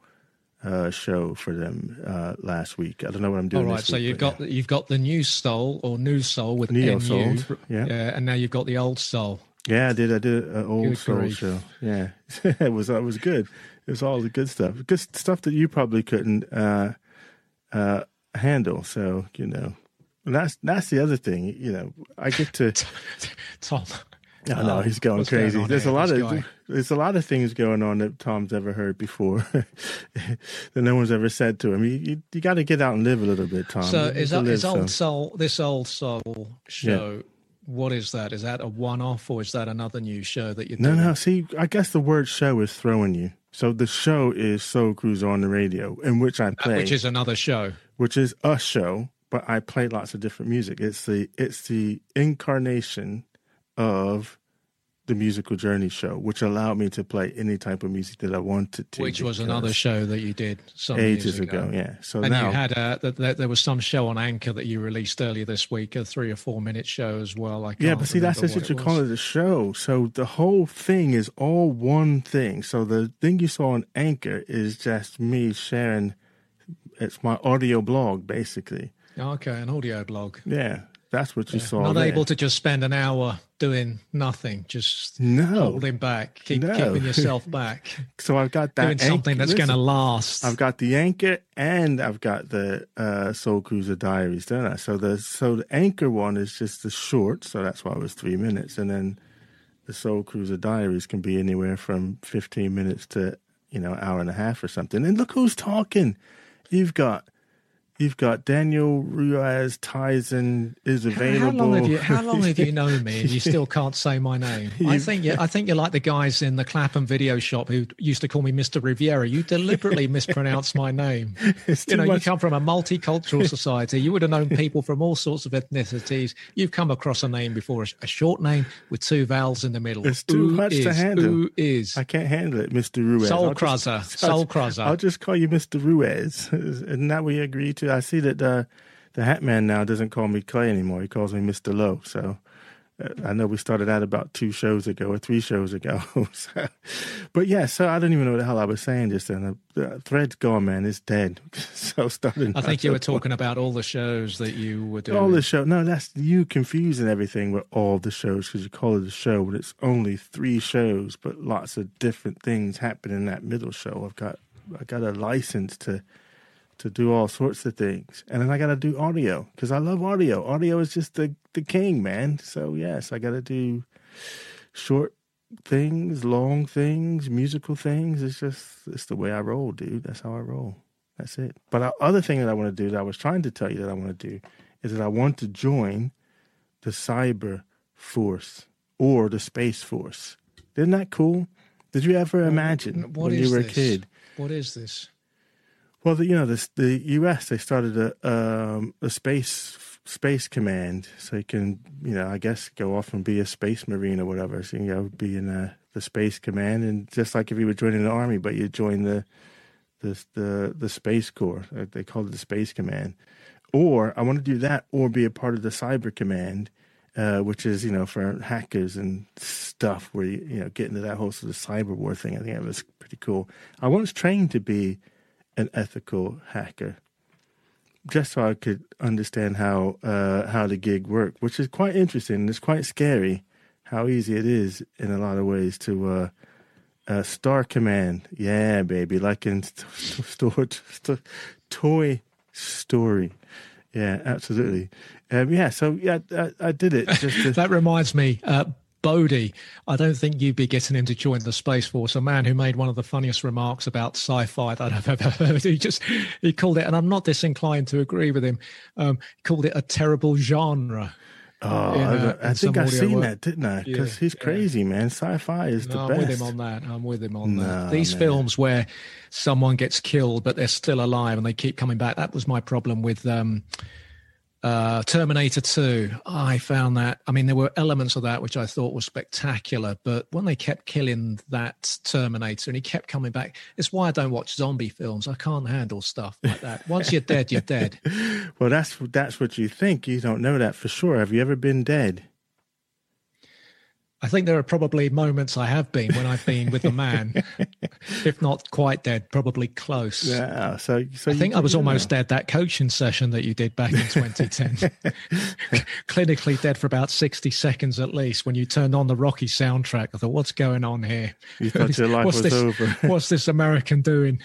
uh, show for them uh, last week. I don't know what I'm doing. All right, so week, you've got yeah. you've got the new soul or new soul with Neo soul, yeah. yeah, and now you've got the old soul. Yeah, I did. I did an old Good soul grief. show. Yeah, *laughs* it was it was good. It was all the good stuff, good stuff that you probably couldn't uh, uh, handle. So you know, and that's that's the other thing. You know, I get to *laughs* Tom. I know he's going what's crazy. going there's here, a lot this of there's a lot of things going on that Tom's ever heard before *laughs* that no one's ever said to him. You you, you got to get out and live a little bit, Tom. So is that live is old soul this old soul show? What is that? Is that a one off or is that another new show that you're Doing? No, no. See, I guess the word "show" is throwing you. So the show is Soul Cruiser on the radio, in which I play, Which is another show. which is a show, but I play lots of different music. It's the it's the incarnation of the musical journey show, which allowed me to play any type of music that I wanted to. Which was another show that you did some ages years ago. Yeah. So And now you had a, th- th- there was some show on Anchor that you released earlier this week, a three or four minute show as well. I can't Yeah, but see, that's just what you call it a show. So the whole thing is all one thing. So the thing you saw on Anchor is just me sharing. It's my audio blog, basically. Okay, an audio blog. Yeah, that's what you saw. Not there. able to just spend an hour doing nothing, just No. holding back, keep No. keeping *laughs* yourself back, So I've got that doing something that's going to last. I've got the anchor and I've got the uh, Soul Cruiser Diaries, don't I? So the so the anchor one is just the short, so that's why it was three minutes, and then the Soul Cruiser Diaries can be anywhere from fifteen minutes to you know hour and a half or something. And look who's talking. You've got you've got Daniel Ruiz Tyson is available. How long have you How long have you *laughs* known me and you still can't say my name? I think you, I think you're like the guys in the Clapham video shop who used to call me Mr. Riviera. You deliberately *laughs* mispronounce my name. It's You know, you come from a multicultural society. You would have known people from all sorts of ethnicities. You've come across a name before, a, a short name with two vowels in the middle. It's too much to handle. Who is? I can't handle it, Mr. Ruiz. Soul just- Soul Crusher. I'll just call you Mr. Ruiz. *laughs* Isn't that you agreed I see that uh, the Hat Man now doesn't call me Clay anymore. He calls me Mr. Lowe. So I know we started out about two shows ago or three shows ago. *laughs* so, but yeah, so I don't even know what the hell I was saying just then. The thread's gone, man. It's dead. *laughs* so starting. I think you were *laughs* talking about all the shows that you were doing. All the show. No, that's you confusing everything with all the shows because you call it a show, but it's only three shows, but lots of different things happen in that middle show. I've got I got a license to to do all sorts of things. And then I got to do audio because I love audio. Audio is just the, the king, man. So, yes, I got to do short things, long things, musical things. It's just, it's the way I roll, dude. That's how I roll. That's it. But the other thing that I want to do that I was trying to tell you that I want to do is that I want to join the cyber force or the space force. Isn't that cool? Did you ever imagine what when you were this? a kid? What is this? Well, you know, the, the U.S. they started a um, a space space command, so you can, you know, I guess go off and be a space marine or whatever. So you know, be in the the space command, and just like if you were joining the army, but you join the the the the space corps. Uh, they called it the space command. Or I want to do that, or be a part of the cyber command, uh, which is you know for hackers and stuff, where you you know get into that whole sort of cyber war thing. I think that was pretty cool. I once trained to be an ethical hacker, just so I could understand how uh, how the gig worked, which is quite interesting. It's quite scary how easy it is in a lot of ways to uh, uh, Star Command. Yeah, baby, like in st- st- st- Toy Story. Yeah, absolutely. Um, yeah, so yeah, I, I did it. Just to, *laughs* that reminds me, Bodie, I don't think you'd be getting him to join the Space Force. A man who made one of the funniest remarks about sci-fi that I've ever *laughs* heard. He just he called it, and I'm not disinclined to agree with him. Um, he called it a terrible genre. Oh, in, uh, I, think I've seen work. that, didn't I? Because Yeah, he's yeah. crazy, man. Sci-fi is No, the I'm best. with him on that. I'm with him on No, that. These man. films where someone gets killed but they're still alive and they keep coming back. That was my problem with um, uh, Terminator 2. I found that, I mean, there were elements of that which I thought were spectacular, but when they kept killing that Terminator and he kept coming back, it's why I don't watch zombie films. I can't handle stuff like that. Once you're dead, you're dead. *laughs* Well, that's that's what you think. You don't know that for sure. Have you ever been dead? I think there are probably moments I have been when I've been with a man, *laughs* if not quite dead, probably close. Yeah. So, so I think I was know. almost dead that coaching session that you did back in 2010. *laughs* Clinically dead for about 60 seconds at least when you turned on the Rocky soundtrack. I thought, what's going on here? You thought your life what's was this, over. *laughs* what's this American doing?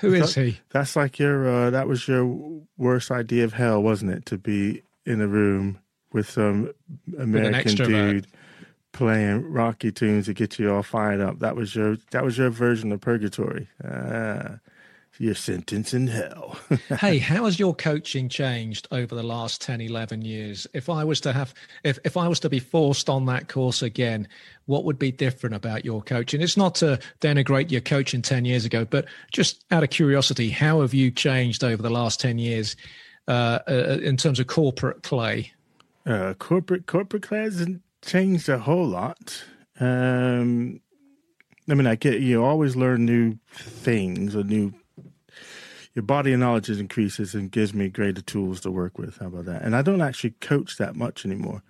Who is he? That's like your. Uh, that was your worst idea of hell, wasn't it? To be in a room with some American extrovert. dude playing Rocky tunes to get you all fired up. That was your. That was your version of purgatory. Ah, your sentence in hell. *laughs* hey, how has your coaching changed over the last 10, 11 years? If I was to have, if, if I was to be forced on that course again, what would be different about your coaching? It's not to denigrate your coaching 10 years ago, but just out of curiosity, how have you changed over the last 10 years uh, uh, in terms of corporate clay? uh, corporate corporate class changed a whole lot. Um, I mean, I get you always learn new things or new. Your body of knowledge increases and gives me greater tools to work with. How about that? And I don't actually coach that much anymore.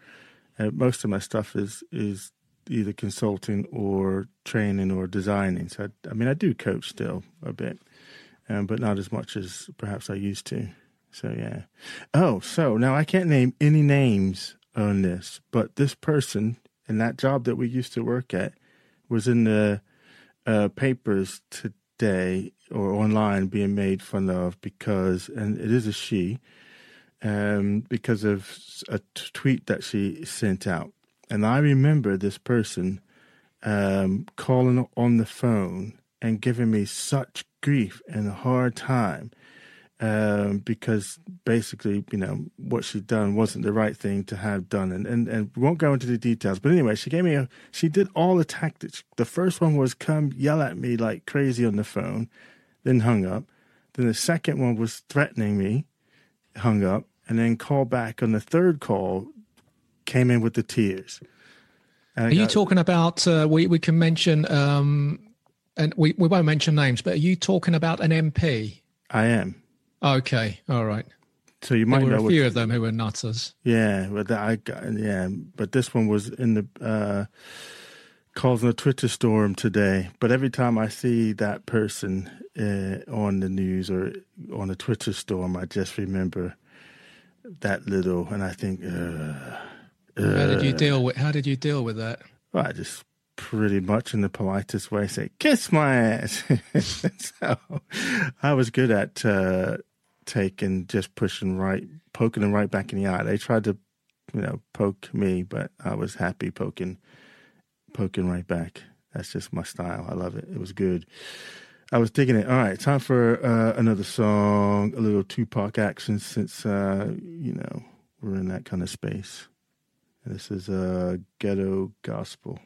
Uh, most of my stuff is is either consulting or training or designing. So I, I mean, I do coach still a bit, um, but not as much as perhaps I used to. So yeah. Oh, so now I can't name any names on this, but this person in that job that we used to work at was in the uh, papers today or online being made fun of because, and it is a she, um, because of a t- tweet that she sent out. And I remember this person um, calling on the phone and giving me such grief and a hard time um, because basically, you know, what she'd done wasn't the right thing to have done. And, and, and we won't go into the details. But anyway, she gave me a, she did all the tactics. The first one was come yell at me like crazy on the phone, then hung up. Then the second one was threatening me, hung up, and then call back on the third call, came in with the tears. And Are you talking about, uh, we, we can mention, um, and we, we won't mention names, but are you talking about an MP? I am. Okay, all right. So you might there were know a what- few of them who were nutters. Yeah, but the, I yeah, but this one was in the uh, causing a Twitter storm today. But every time I see that person uh, on the news or on a Twitter storm, I just remember that little, and I think, uh, How did you uh, deal with? How did you deal with that? well, I just pretty much in the politest way say, "Kiss my ass." *laughs* so I was good at uh, taking, just pushing right, poking them right back in the eye. They tried to, you know, poke me, but I was happy poking, poking right back. That's just my style. I love it. It was good. I was digging it. All right, time for uh, another song, a little Tupac action since uh, you know we're in that kind of space. This is uh, ghetto gospel.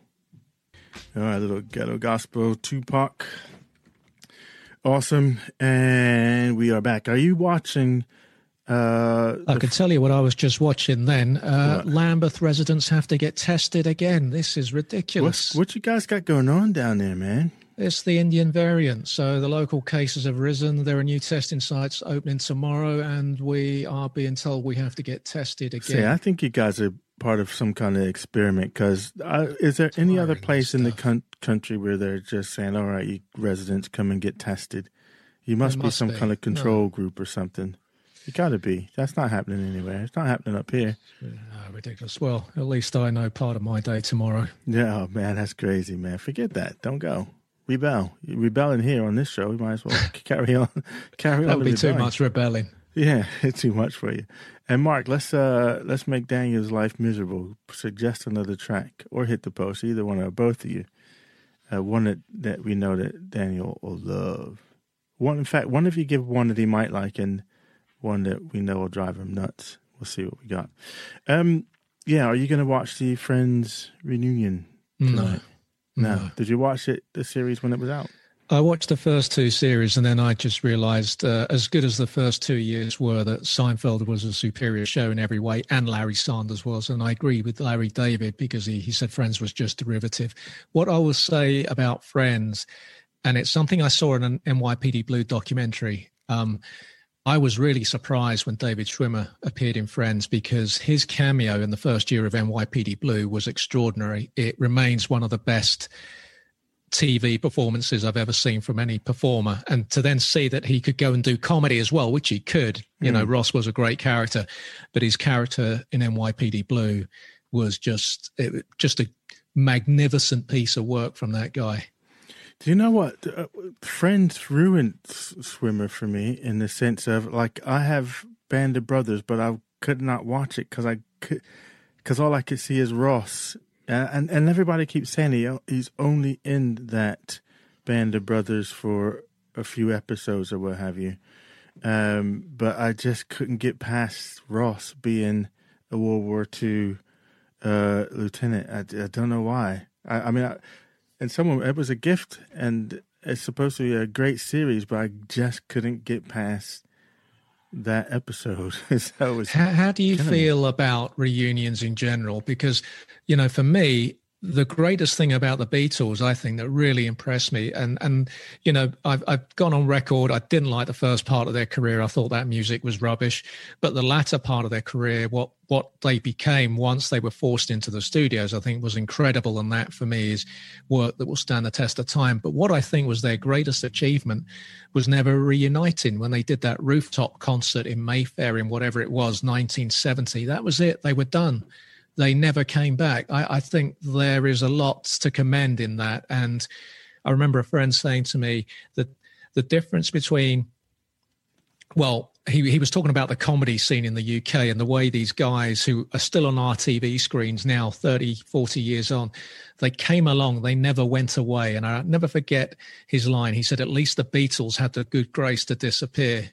All right, little ghetto gospel, Tupac. Awesome, and we are back. Are you watching? Uh, I can tell you what I was just watching. Then uh? Lambeth residents have to get tested again. This is ridiculous. What's, what you guys got going on down there, man? It's the Indian variant. So the local cases have risen. There are new testing sites opening tomorrow, and we are being told we have to get tested again. See, I think you guys are part of some kind of experiment. Because uh, is there any other place in the coun- country where they're just saying, "All right, you residents come and get tested"? You must be some be. kind of control group or something. You got to be. That's not happening anywhere. It's not happening up here. Ah, ridiculous. Well, at least I know part of my day tomorrow. Yeah, oh, man, that's crazy, man. Forget that. Don't go. Rebel. Rebelling here on this show. We might as well *laughs* carry on. Carry That on. be too much rebelling. Yeah, *laughs* it's too much for you. And Mark, let's uh let's make Daniel's life miserable. Suggest another track or hit the post, either one or both of you. Uh, one that, that we know that Daniel will love. One, in fact, one of you give one that he might like, and one that we know will drive him nuts. We'll see what we got. Um, yeah, are you going to watch the Friends reunion? No. tonight? no. No. Did you watch it the series when it was out? I watched the first two series and then I just realized, uh, as good as the first two years were, that Seinfeld was a superior show in every way, and Larry Sanders was. And I agree with Larry David because he, he said Friends was just derivative. What I will say about Friends, and it's something I saw in an NYPD Blue documentary. Um, I was really surprised when David Schwimmer appeared in Friends because his cameo in the first year of NYPD Blue was extraordinary. It remains one of the best TV performances I've ever seen from any performer. And to then see that he could go and do comedy as well, which he could. You know, Ross was a great character, but his character in NYPD Blue was just it, just a magnificent piece of work from that guy. Do you know what? Uh, Friends ruined Schwimmer for me in the sense of like I have Band of Brothers, but I could not watch it because I could because all I could see is Ross, uh, and and everybody keeps saying he he's only in that Band of Brothers for a few episodes or what have you. Um, but I just couldn't get past Ross being a World War II uh, lieutenant. I, I don't know why. I, I mean, I, and someone it was a gift, and it's supposed to be a great series, but I just couldn't get past that episode. *laughs* so How, how do you me. feel about reunions in general? Because, you know, for me, the greatest thing about the Beatles, I think, that really impressed me, and and you know, I've I've gone on record. I didn't like the first part of their career. I thought that music was rubbish, but the latter part of their career, what what they became once they were forced into the studios, I think was incredible. And that for me is work that will stand the test of time. But what I think was their greatest achievement was never reuniting when they did that rooftop concert in Mayfair in whatever it was, 1970. That was it. They were done. They never came back. I, I think there is a lot to commend in that. And I remember a friend saying to me that the difference between well, he he was talking about the comedy scene in the UK and the way these guys who are still on our TV screens now 30 40 years on they came along they never went away and I never forget his line he said at least the Beatles had the good grace to disappear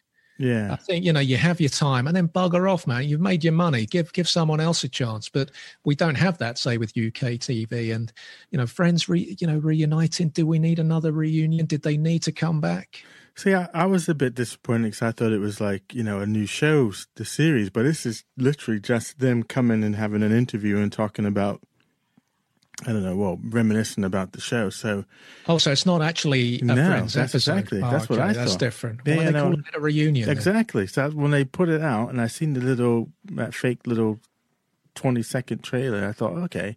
I think you know you have your time and then bugger off man you've made your money. Give give someone else a chance. But we don't have that say with UK TV and you know friends re, you know reuniting. Do we need another reunion? Did they need to come back? See, I, I was a bit disappointed because I thought it was like you know a new show, the series, but this is literally just them coming and having an interview and talking about I don't know, well, reminiscing about the show. So, oh, so it's not actually a no, Friends that's episode. exactly Oh, that's what I That's thought. different. Yeah, Why they no, calling it a reunion? then? Exactly. So when they put it out, and I seen the little that fake little twenty second trailer. I thought, okay,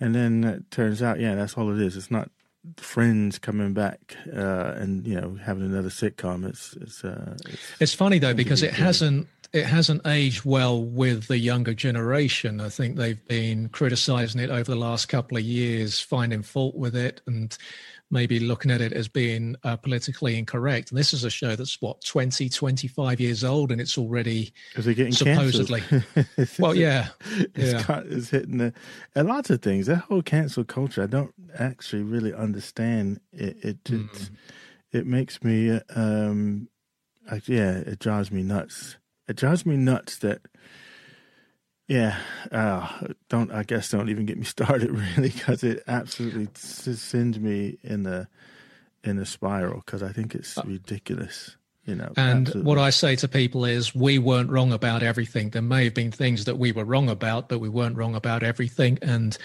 and then it turns out, yeah, that's all it is. It's not friends coming back uh, and you know having another sitcom. It's it's uh, it's, It's funny though because it hasn't it hasn't aged well with the younger generation. I think they've been criticizing it over the last couple of years, finding fault with it, and maybe looking at it as being uh, politically incorrect. And this is a show that's what 20, 25 years old, and it's already is it getting supposedly. *laughs* well, yeah, *laughs* it's, yeah. got, it's hitting the, and lots of things. That whole cancel culture, I don't actually really understand. It it it, Mm. it makes me, uh, um, I, yeah, it drives me nuts. It drives me nuts that, yeah, uh, don't I guess don't even get me *laughs* started really because it absolutely sends me in a in a spiral because I think it's ridiculous. You know, Uh, And absolutely. what I say to people is, we weren't wrong about everything. There may have been things that we were wrong about, but we weren't wrong about everything. And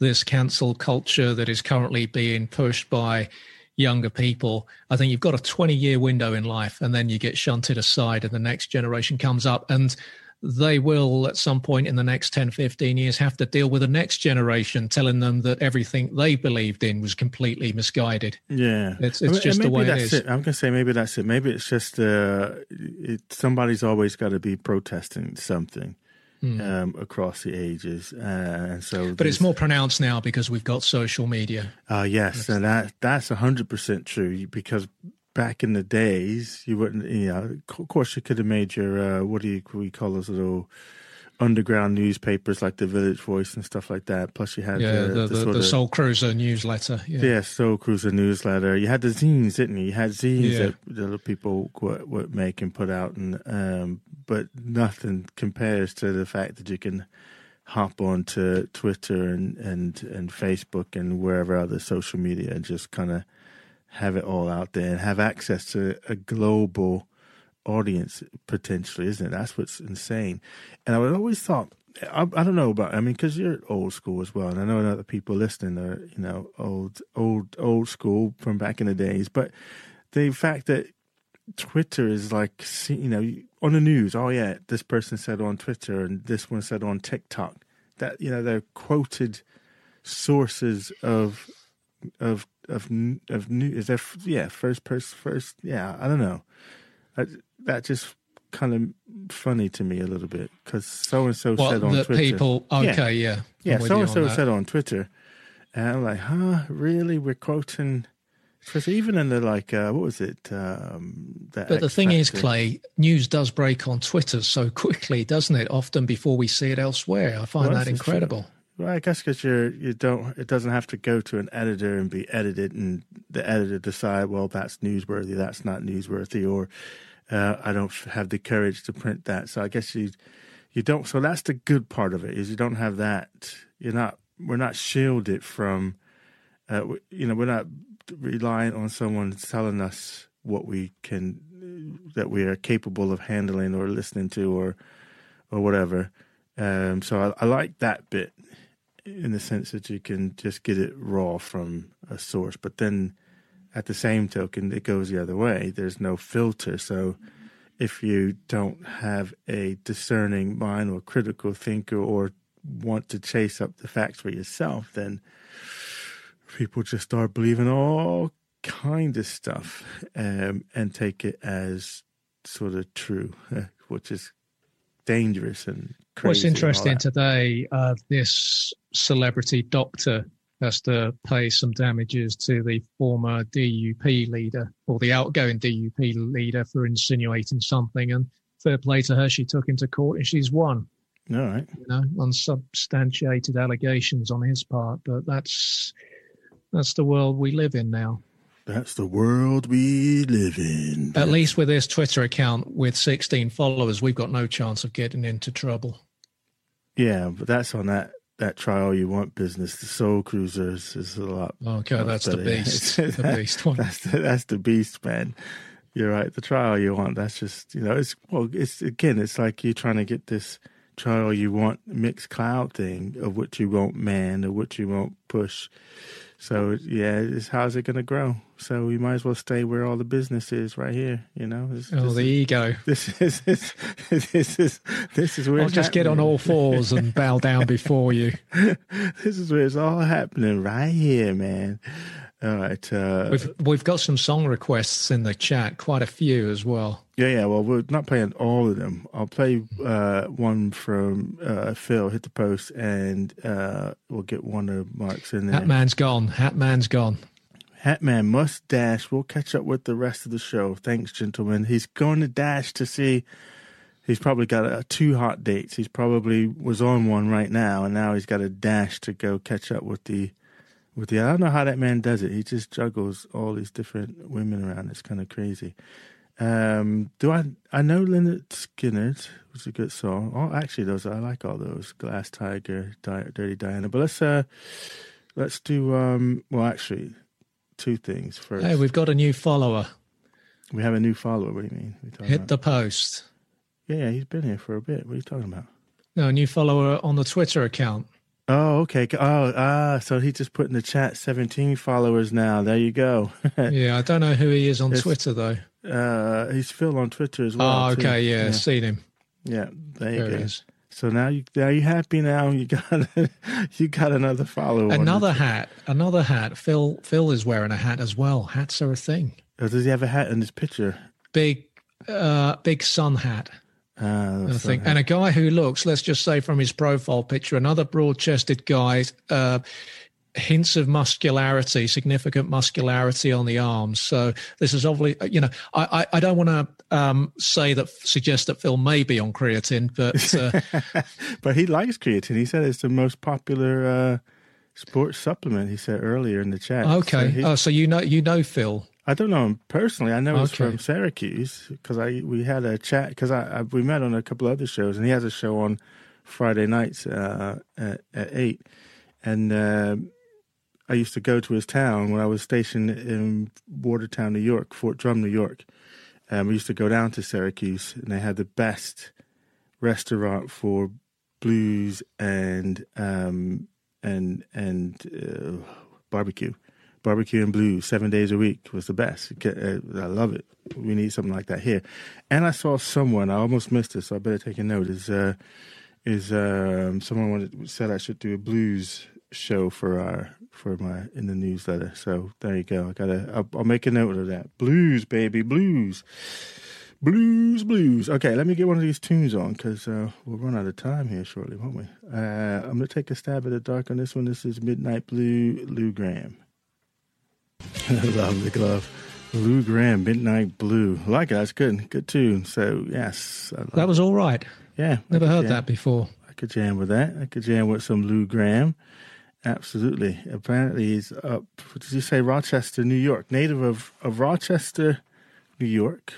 this cancel culture that is currently being pushed by younger people, I think you've got a 20 year window in life, and then you get shunted aside, and the next generation comes up. And they will at some point in the next 10 15 years have to deal with the next generation telling them that everything they believed in was completely misguided Yeah, It's- it's I mean, just the way it that's is. I'm gonna say maybe that's it. Maybe it's just uh, it, somebody's always got to be protesting something um, across the ages, uh, and so. But it's more pronounced now because we've got social media Uh, yes, and that that's hundred percent true because back in the days you wouldn't. You know, of course, you could have made your uh, what do you we call those little underground newspapers like the Village Voice and stuff like that. Plus, you had yeah the, the, the, the, the soul cruiser newsletter yeah. Yeah, Soul Cruiser newsletter. You had the zines, didn't you? You had zines Yeah. that the little people would, would make and put out, and um, but nothing compares to the fact that you can hop onto Twitter and and and Facebook and wherever other social media and just kind of have it all out there and have access to a global audience potentially, isn't it? That's what's insane. And I would always thought, I, I don't know about, I mean, because you're old school as well, and I know other people listening are, you know, old, old, old school from back in the days. But the fact that Twitter is like, you know, on the news, oh yeah, this person said on Twitter and this one said on TikTok. That you know, they're quoted sources of of of of new is there, yeah first person first yeah I don't know. I, that just kind of funny to me a little bit because so and so said on Twitter. people okay yeah yeah so and so said on Twitter. And I'm like huh really? We're quoting especially even in the like uh, what was it um the but the thing is clay news does break on twitter so quickly doesn't it often before we see it elsewhere i find Well, that incredible Well, I guess because you're you don't it doesn't have to go to an editor and be edited, and the editor decide well that's newsworthy, that's not newsworthy, or uh, I don't have the courage to print that. So I guess you you don't. So that's the good part of it is you don't have that. You're not. We're not shielded from. Uh, you know, we're not relying on someone telling us what we can that we are capable of handling or listening to or or whatever. Um, so I, I like that bit in the sense that you can just get it raw from a source. But then at the same token, it goes the other way. There's no filter. So if you don't have a discerning mind or critical thinker or want to chase up the facts for yourself, then people just start believing all kind of stuff um, and take it as sort of true, *laughs* which is dangerous and crazy. What's interesting today, uh, this celebrity doctor has to pay some damages to the former DUP leader or the outgoing DUP leader for insinuating something. And fair play to her, she took him to court and she's won. All right. You know, unsubstantiated allegations on his part, but that's that's the world we live in now. That's the world we live in. At least with this Twitter account with 16 followers, we've got no chance of getting into trouble. Yeah, but that's on that that try all you want business. The Soul Cruisers is a lot. Okay, lot that's the *laughs* beast. the beast one. That's the, that's the beast, man. You're right. The try all you want. That's just you know. It's well. It's again. It's like you're trying to get this try all you want Mixcloud thing of what you won't man or what you won't push. So yeah, it's how's it going to grow? So we might as well stay where all the business is, right here. You know. This, oh, this the ego. *laughs* This is this, *laughs* this is this is where I'll just get on all fours and bow down before you. *laughs* this is where it's all happening right here, man. All right. Uh, We've we've got some song requests in the chat, quite a few as well. yeah, yeah. Well, we're not playing all of them. I'll play uh, one from uh, Phil, hit the post, and uh, we'll get one of Mark's in there. Hat man's gone. Hat man's gone. Hatman must dash. We'll catch up with the rest of the show. Thanks, gentlemen. He's going to dash to see. He's probably got uh, two hot dates. He's probably was on one right now, and now he's got a dash to go catch up with the. With the, I don't know how that man does it. He just juggles all these different women around. It's kind of crazy. Um, do I? I know Lynyrd Skynyrd was a good song. Oh, actually, those I like all those. Glass Tiger, Di- Dirty Diana. But let's uh, let's do. Um, well, actually, two things first. Hey, we've got a new follower. We have a new follower. What do you mean? What are you talking Hit about? the post. Yeah, yeah, he's been here for a bit. What are you talking about? No, a new follower on the Twitter account. Oh, okay. Oh, ah, so he just put in the chat 17 followers now. There you go. *laughs* Yeah, I don't know who he is on It's- Twitter though. uh, he's Phil on Twitter as well. oh, okay, yeah, seen him. Yeah, there you There he go. is. So now you now you happy now? You got *laughs* you got another follower. Another hat. Another hat. Phil Phil is wearing a hat as well. Hats are a thing. Oh, does he have a hat in his picture? Big uh big sun hat. I that's think, and a guy who looks, let's just say from his profile picture, another broad-chested guy, uh, hints of muscularity, significant muscularity on the arms. So this is obviously, you know, I I, I don't want to um, say that suggest that Phil may be on creatine, but uh, *laughs* but he likes creatine. He said it's the most popular uh, sports supplement. He said earlier in the chat. So okay. he- oh, so you know you know Phil. I don't know him personally. I know he's from Syracuse because I we had a chat because I, I we met on a couple other shows and he has a show on Friday nights uh, at, at eight, and uh, I used to go to his town when I was stationed in Watertown, New York, Fort Drum, New York. Um, we used to go down to Syracuse and they had the best restaurant for blues and um, and and uh, barbecue barbecue and blues seven days a week was the best. Uh, I love it. We need something like that here. And I saw someone I almost missed it, so I better take a note. Is uh, is um, someone wanted, said I should do a blues show for our for my in the newsletter. So there you go. I gotta. I'll, I'll make a note of that. Blues, baby, blues. Blues, blues. Okay, let me get one of these tunes on because uh, we'll run out of time here shortly, won't we? Uh, I'm going to take a stab at the dark on this one. This is Midnight Blue, Lou Gramm. I love the glove. Lou Gramm, Midnight Blue. I like it. That's good. Good tune. So, yes. Love That was all right. Yeah. Never heard jam- that before. I could jam with that. I could jam with some Lou Gramm. Absolutely. Apparently, he's up, what did you say, Rochester, New York? Native of, of Rochester, New York,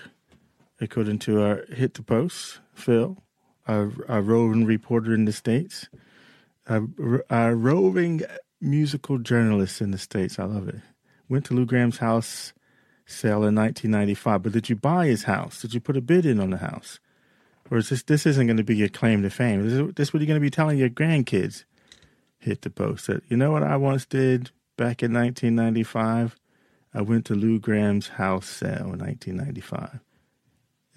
according to our Hit the Post, Phil, our, our roving reporter in the States, our, our roving musical journalist in the States. I love it. Went to Lou Gramm's house sale in 1995. But did you buy his house? Did you put a bid in on the house? Or is this this isn't going to be your claim to fame? Is this, what you're going to be telling your grandkids? Hit the post that you know what I once did back in 1995. I went to Lou Gramm's house sale in 1995.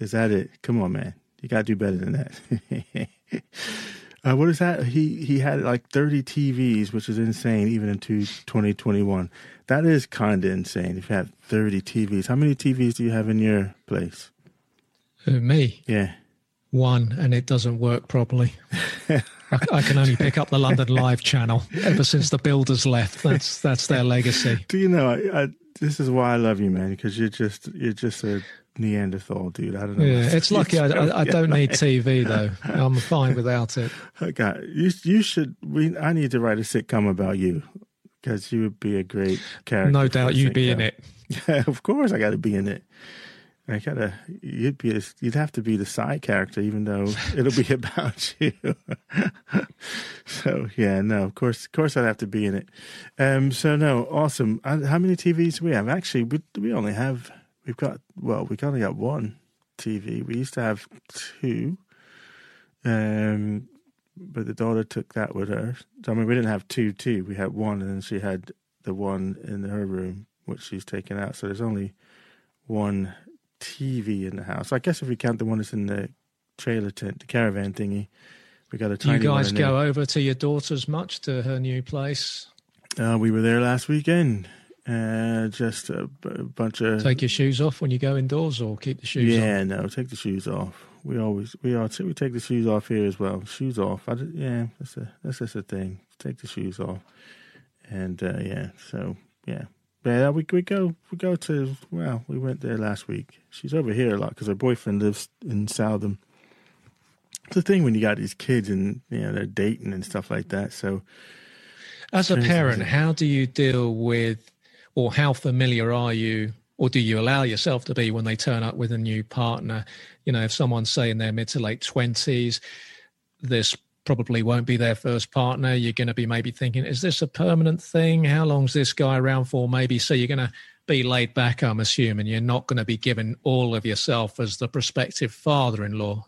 Is that it? Come on, man. You got to do better than that. *laughs* uh, what is that? He he had like 30 TVs, which is insane, even in 2021. That is kind of insane. If you have 30 TVs, how many TVs do you have in your place? Who, me? Yeah. One, and it doesn't work properly. I, I can only pick up the London Live channel ever since the builders left. That's that's their legacy. Do you know? I, I, this is why I love you, man. Because you're just you're just a Neanderthal, dude. I don't know. Yeah, it's lucky I, I, I don't need TV though. I'm fine without it. *laughs* Okay, you you should. We I need to write a sitcom about you because you would be a great character. No doubt you'd be in it. *laughs* Yeah, of course I got to be in it. I gotta. You'd be. A, you'd have to be the side character, even though *laughs* it'll be about you. so yeah, no. Of course, of course, I'd have to be in it. Um. So no, awesome. Uh, How many TVs do we have? Actually, we we only have. We've got. Well, we only got one TV. We used to have two. Um. but the daughter took that with her. So, I mean, we didn't have two, two. We had one, and then she had the one in her room, which she's taken out. So there's only one TV in the house. I guess if we count the one that's in the trailer tent, the caravan thingy, we got a tiny. Do you guys go there. over to your daughter's much to her new place? Uh, we were there last weekend. Uh, just a, a, bunch of take your shoes off when you go indoors, or keep the shoes. Off? Yeah, on? no, take the shoes off. We always we all we take the shoes off here as well. Shoes off. I, yeah, that's a that's just a thing. Take the shoes off, and uh, yeah, so yeah, yeah. We we go we go to well, we went there last week. She's over here a lot because her boyfriend lives in Southam. It's the thing when you got these kids and you know they're dating and stuff like that. So, as a parent, how do you deal with or how familiar are you or do you allow yourself to be when they turn up with a new partner? You know if someone's say in their mid to late 20s this probably won't be their first partner. You're going to be maybe thinking is this a permanent thing? How long's this guy around for? Maybe so you're going to be laid back i'm assuming. You're not going to be given all of yourself as the prospective father-in-law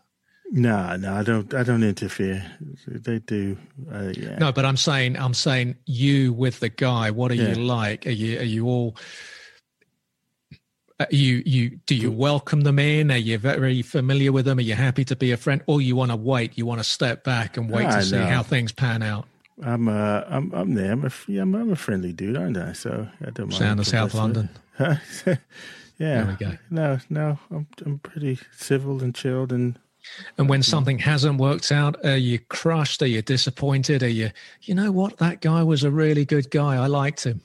no, no, I don't. I don't interfere. They do. Uh, yeah. No, but I'm saying, I'm saying, you with the guy. What are yeah. you like? Are you are you all? Are you you do you welcome them in? Are you very familiar with them? Are you happy to be a friend, or you want to wait? You want to step back and wait to see how things pan out. I'm uh I'm I'm there. I'm a yeah, I'm, I'm a friendly dude, aren't I? So I don't mind. Sound of South London. *laughs* yeah. There we go. No, no, I'm I'm pretty civil and chilled and and when something hasn't worked out, are you crushed? Are you disappointed? Are you, you know what? That guy was a really good guy. I liked him.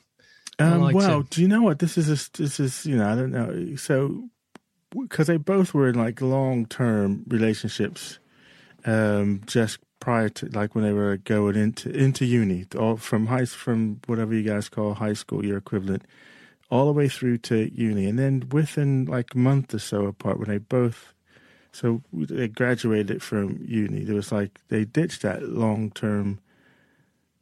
Um, liked well, him. do you know what? This is, a, this is, you know, I don't know. So, because they both were in like long term relationships, um, just prior to like when they were going into into uni, or from high from whatever you guys call high school, your equivalent, all the way through to uni, and then within like a month or so apart, when they both so they graduated from uni. There was like they ditched that long term,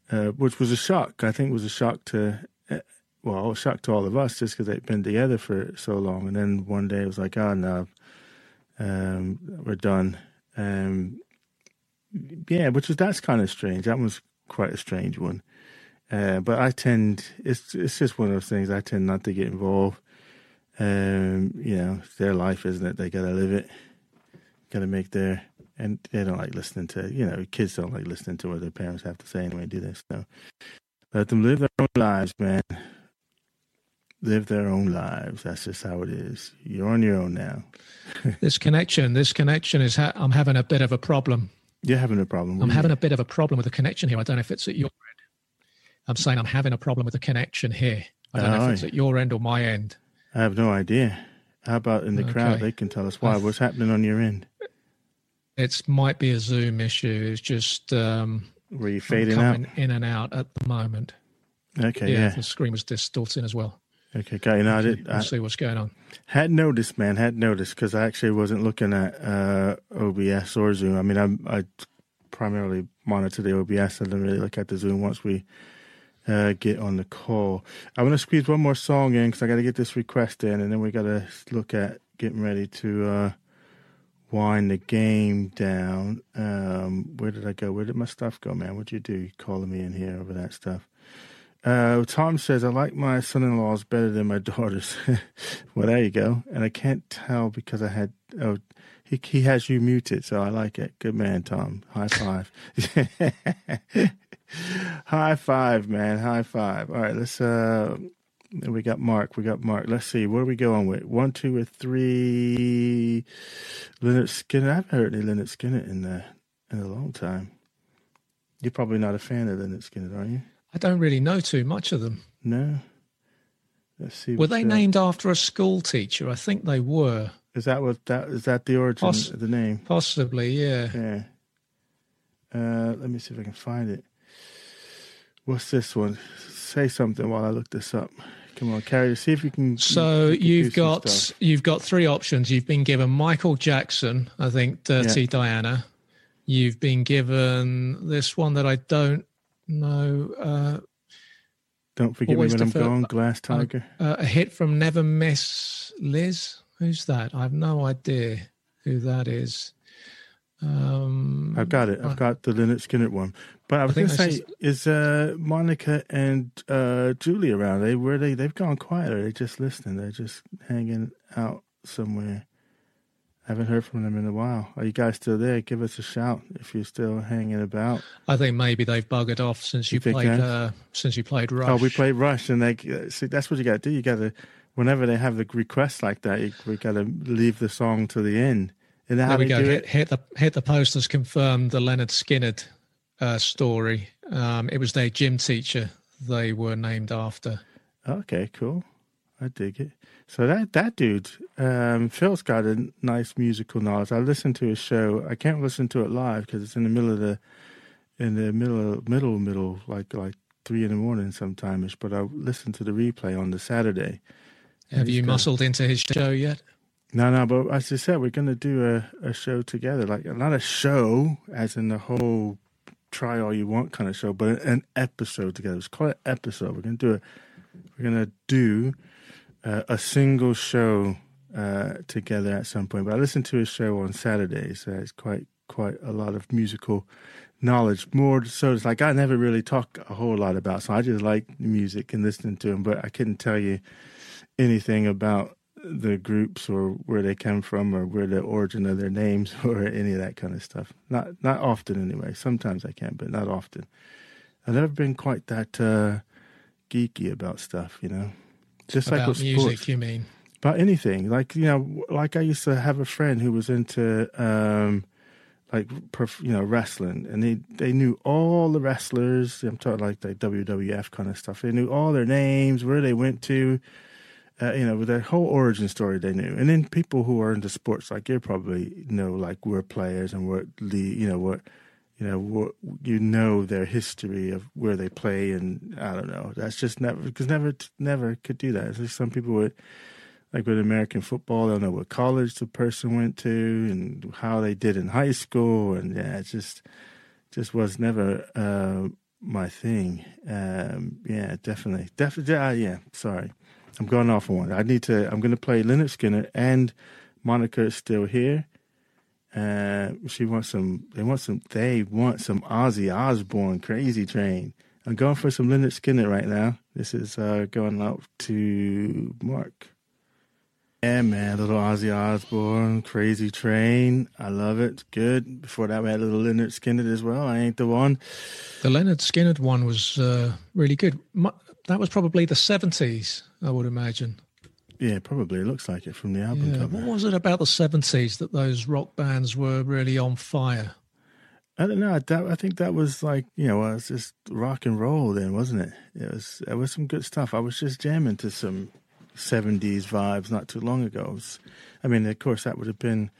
uh, which was a shock. I think was a shock to, uh, well, a shock to all of us just because they'd been together for so long. And then one day it was like, oh no, um, we're done. Um, yeah, which was that's kind of strange. That was quite a strange one. Uh, but I tend it's it's just one of those things. I tend not to get involved. Um, you know, their life, isn't it? They gotta live it got to make their and they don't like listening to you know kids don't like listening to what their parents have to say anyway. Do this so let them live their own lives, man. Live their own lives. That's just how it is. You're on your own now. *laughs* this connection, this connection is. Ha- I'm having a bit of a problem. You're having a problem. I'm having a bit of a problem with the connection here. I don't know if it's at your end. I'm saying I'm having a problem with the connection here. I don't oh, know if it's at your end or my end. I have no idea. How about in the okay. crowd? They can tell us why. What's happening on your end? It might be a Zoom issue. It's just um, were you fading out in and out at the moment. Okay, yeah, yeah. the screen was distorting as well. Okay, got you. No, I did. I see what's going on. Had noticed, man. Had noticed because I actually wasn't looking at uh, OBS or Zoom. I mean, I, I primarily monitor the OBS. I didn't really look at the Zoom once we uh, get on the call. I want to squeeze one more song in because I got to get this request in, and then we got to look at getting ready to uh, wind the game down. Um, where did I go? Where did my stuff go, man? What'd you do? Calling me in here over that stuff? Uh, Tom says, I like my son in laws better than my *laughs* daughters. well, there you go. And I can't tell because I had, oh, he, he has you muted, so I like it. Good man, Tom. High five. *laughs* High five, man. High five. All right, let's, uh, we got Mark. We got Mark. Let's see. Where are we going with? One, two, or three. Lynyrd Skynyrd. I haven't heard any Lynyrd Skynyrd in the in a long time. You're probably not a fan of Lynyrd Skynyrd, are you? I don't really know too much of them. No. Let's see. Were they named after a school teacher? I think they were. Is that what that is? That the origin Poss- of the name? Possibly, yeah. Yeah. Uh, let me see if I can find it. What's this one? Say something while I look this up. Come on, Carrie. See if you can. So you have got you've got three options. You've been given Michael Jackson, I think, Dirty yeah. Diana. You've been given this one that I don't know. Uh, don't forget me when I'm gone. Glass Tiger. Uh, a hit from Never Miss Liz. Who's that? I have no idea who that is. Um, I've got it. I've got the Lynyrd Skynyrd one. But I was going to say, is uh, Monica and uh, Julie around? They were they they've gone quiet. Are they just listening? They're just hanging out somewhere. I haven't heard from them in a while. Are you guys still there? Give us a shout if you're still hanging about. I think maybe they've buggered off since you, You played uh, since you played Rush. Oh, we played Rush, and they see that's what you got to do. You got to whenever they have the requests like that, you, we got to leave the song to the end. And how There we go. do Hit, it? hit the hit the post has confirmed the Lynyrd Skynyrd uh, story. Um, it was their gym teacher they were named after. Okay, cool. I dig it. So that that dude, um, Phil's got a nice musical knowledge. I listened to his show. I can't listen to it live because it's in the middle of the in the middle middle middle like like three in the morning sometimes. But I listened to the replay on the Saturday. Have you got- muscled into his show yet? No, no, but as I said, we're going to do a, a show together. Like not a show, as in the whole try all you want kind of show, but an episode together. Let's call it episode. We're to do a we're to do uh, a single show uh, together at some point. But I listened to his show on Saturdays. So it's quite quite a lot of musical knowledge. More so, it's like I never really talk a whole lot about. So I just like music and listening to him, but I couldn't tell you anything about the groups or where they come from or where the origin of their names *laughs* or any of that kind of stuff. Not not often anyway. Sometimes I can, but not often. I've never been quite that uh, geeky about stuff, you know. Just like About with music, sports, you mean? about anything. Like you know, like I used to have a friend who was into um, like perf- you know wrestling, and they they knew all the wrestlers. I'm talking like the WWF kind of stuff. They knew all their names, where they went to. Uh, you know, with their whole origin story they knew, and then people who are into sports, like you probably know, like we're players and what the you know what you know what you know their history of where they play, and I don't know. That's just never because never never could do that. It's like some people would like with American football, they'll know what college the person went to and how they did in high school, and yeah, it just just was never uh, my thing. Um, yeah, definitely, definitely. Uh, yeah, sorry, I'm going off on one. I need to. I'm going to play Lynyrd Skynyrd and Monica is still here. Uh, she wants some. They want some. They want some Ozzy Osbourne, Crazy Train. I'm going for some Lynyrd Skynyrd right now. This is uh, going out to Mark. Yeah, man, little Ozzy Osbourne, Crazy Train. I love it. Good. Before that, we had a little Lynyrd Skynyrd as well. I ain't the one. The Lynyrd Skynyrd one was uh, really good. Mu- That was probably the 70s, I would imagine. Yeah, probably. It looks like it from the album Yeah. cover. What was it about the 70s that those rock bands were really on fire? I don't know. That, I think that was like you know, it was just rock and roll then, wasn't it? It was. It was some good stuff. I was just jamming to some '70s vibes not too long ago. Was- I mean, of course, that would have been,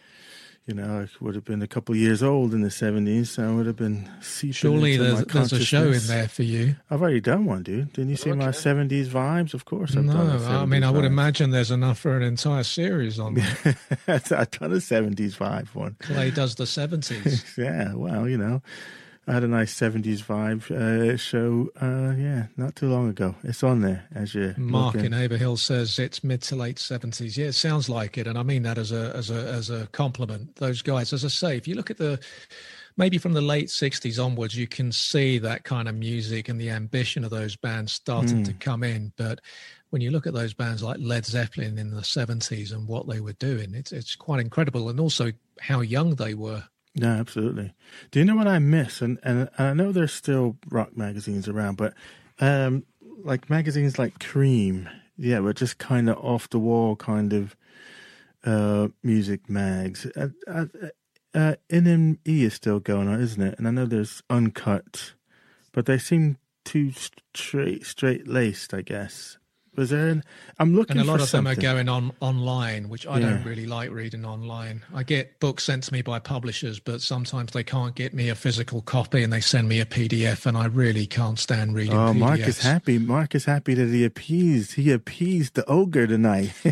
you know, I would have been a couple of years old in the '70s, so I would have been seeping Surely into there's, my there's a show in there for you. I've already done one, dude. Didn't you see my '70s vibes? Of course, I've No, done a I mean, 70s I would imagine there's enough for an entire series on that. *laughs* I've done a '70s vibe one. Clay does the 70s. *laughs* Yeah, well, you know, I had a nice 70s vibe uh, show, uh, yeah, not too long ago. It's on there as you Mark looking. in Haverhill says it's mid to late 70s. Yeah, it sounds like it. And I mean that as a, as a, as a compliment. Those guys, as I say, if you look at the, maybe from the late 60s onwards, you can see that kind of music and the ambition of those bands starting to come in. But when you look at those bands like Led Zeppelin in the 70s and what they were doing, it's, it's quite incredible. And also how young they were. No, absolutely. Do you know what I miss? And, and I know there's still rock magazines around, but um, like magazines like Creem, yeah, but just kind of off the wall kind of uh, music mags. Uh, uh, uh, NME is still going on, isn't it? And I know there's Uncut, but they seem too straight straight laced, I guess. Was there? An, I'm looking And a lot for of them are going on online, which I don't really like reading online. I get books sent to me by publishers, but sometimes they can't get me a physical copy and they send me a PDF, and I really can't stand reading. Oh, PDFs. Mark is happy. Mark is happy that he appeased. He appeased the ogre tonight. *laughs*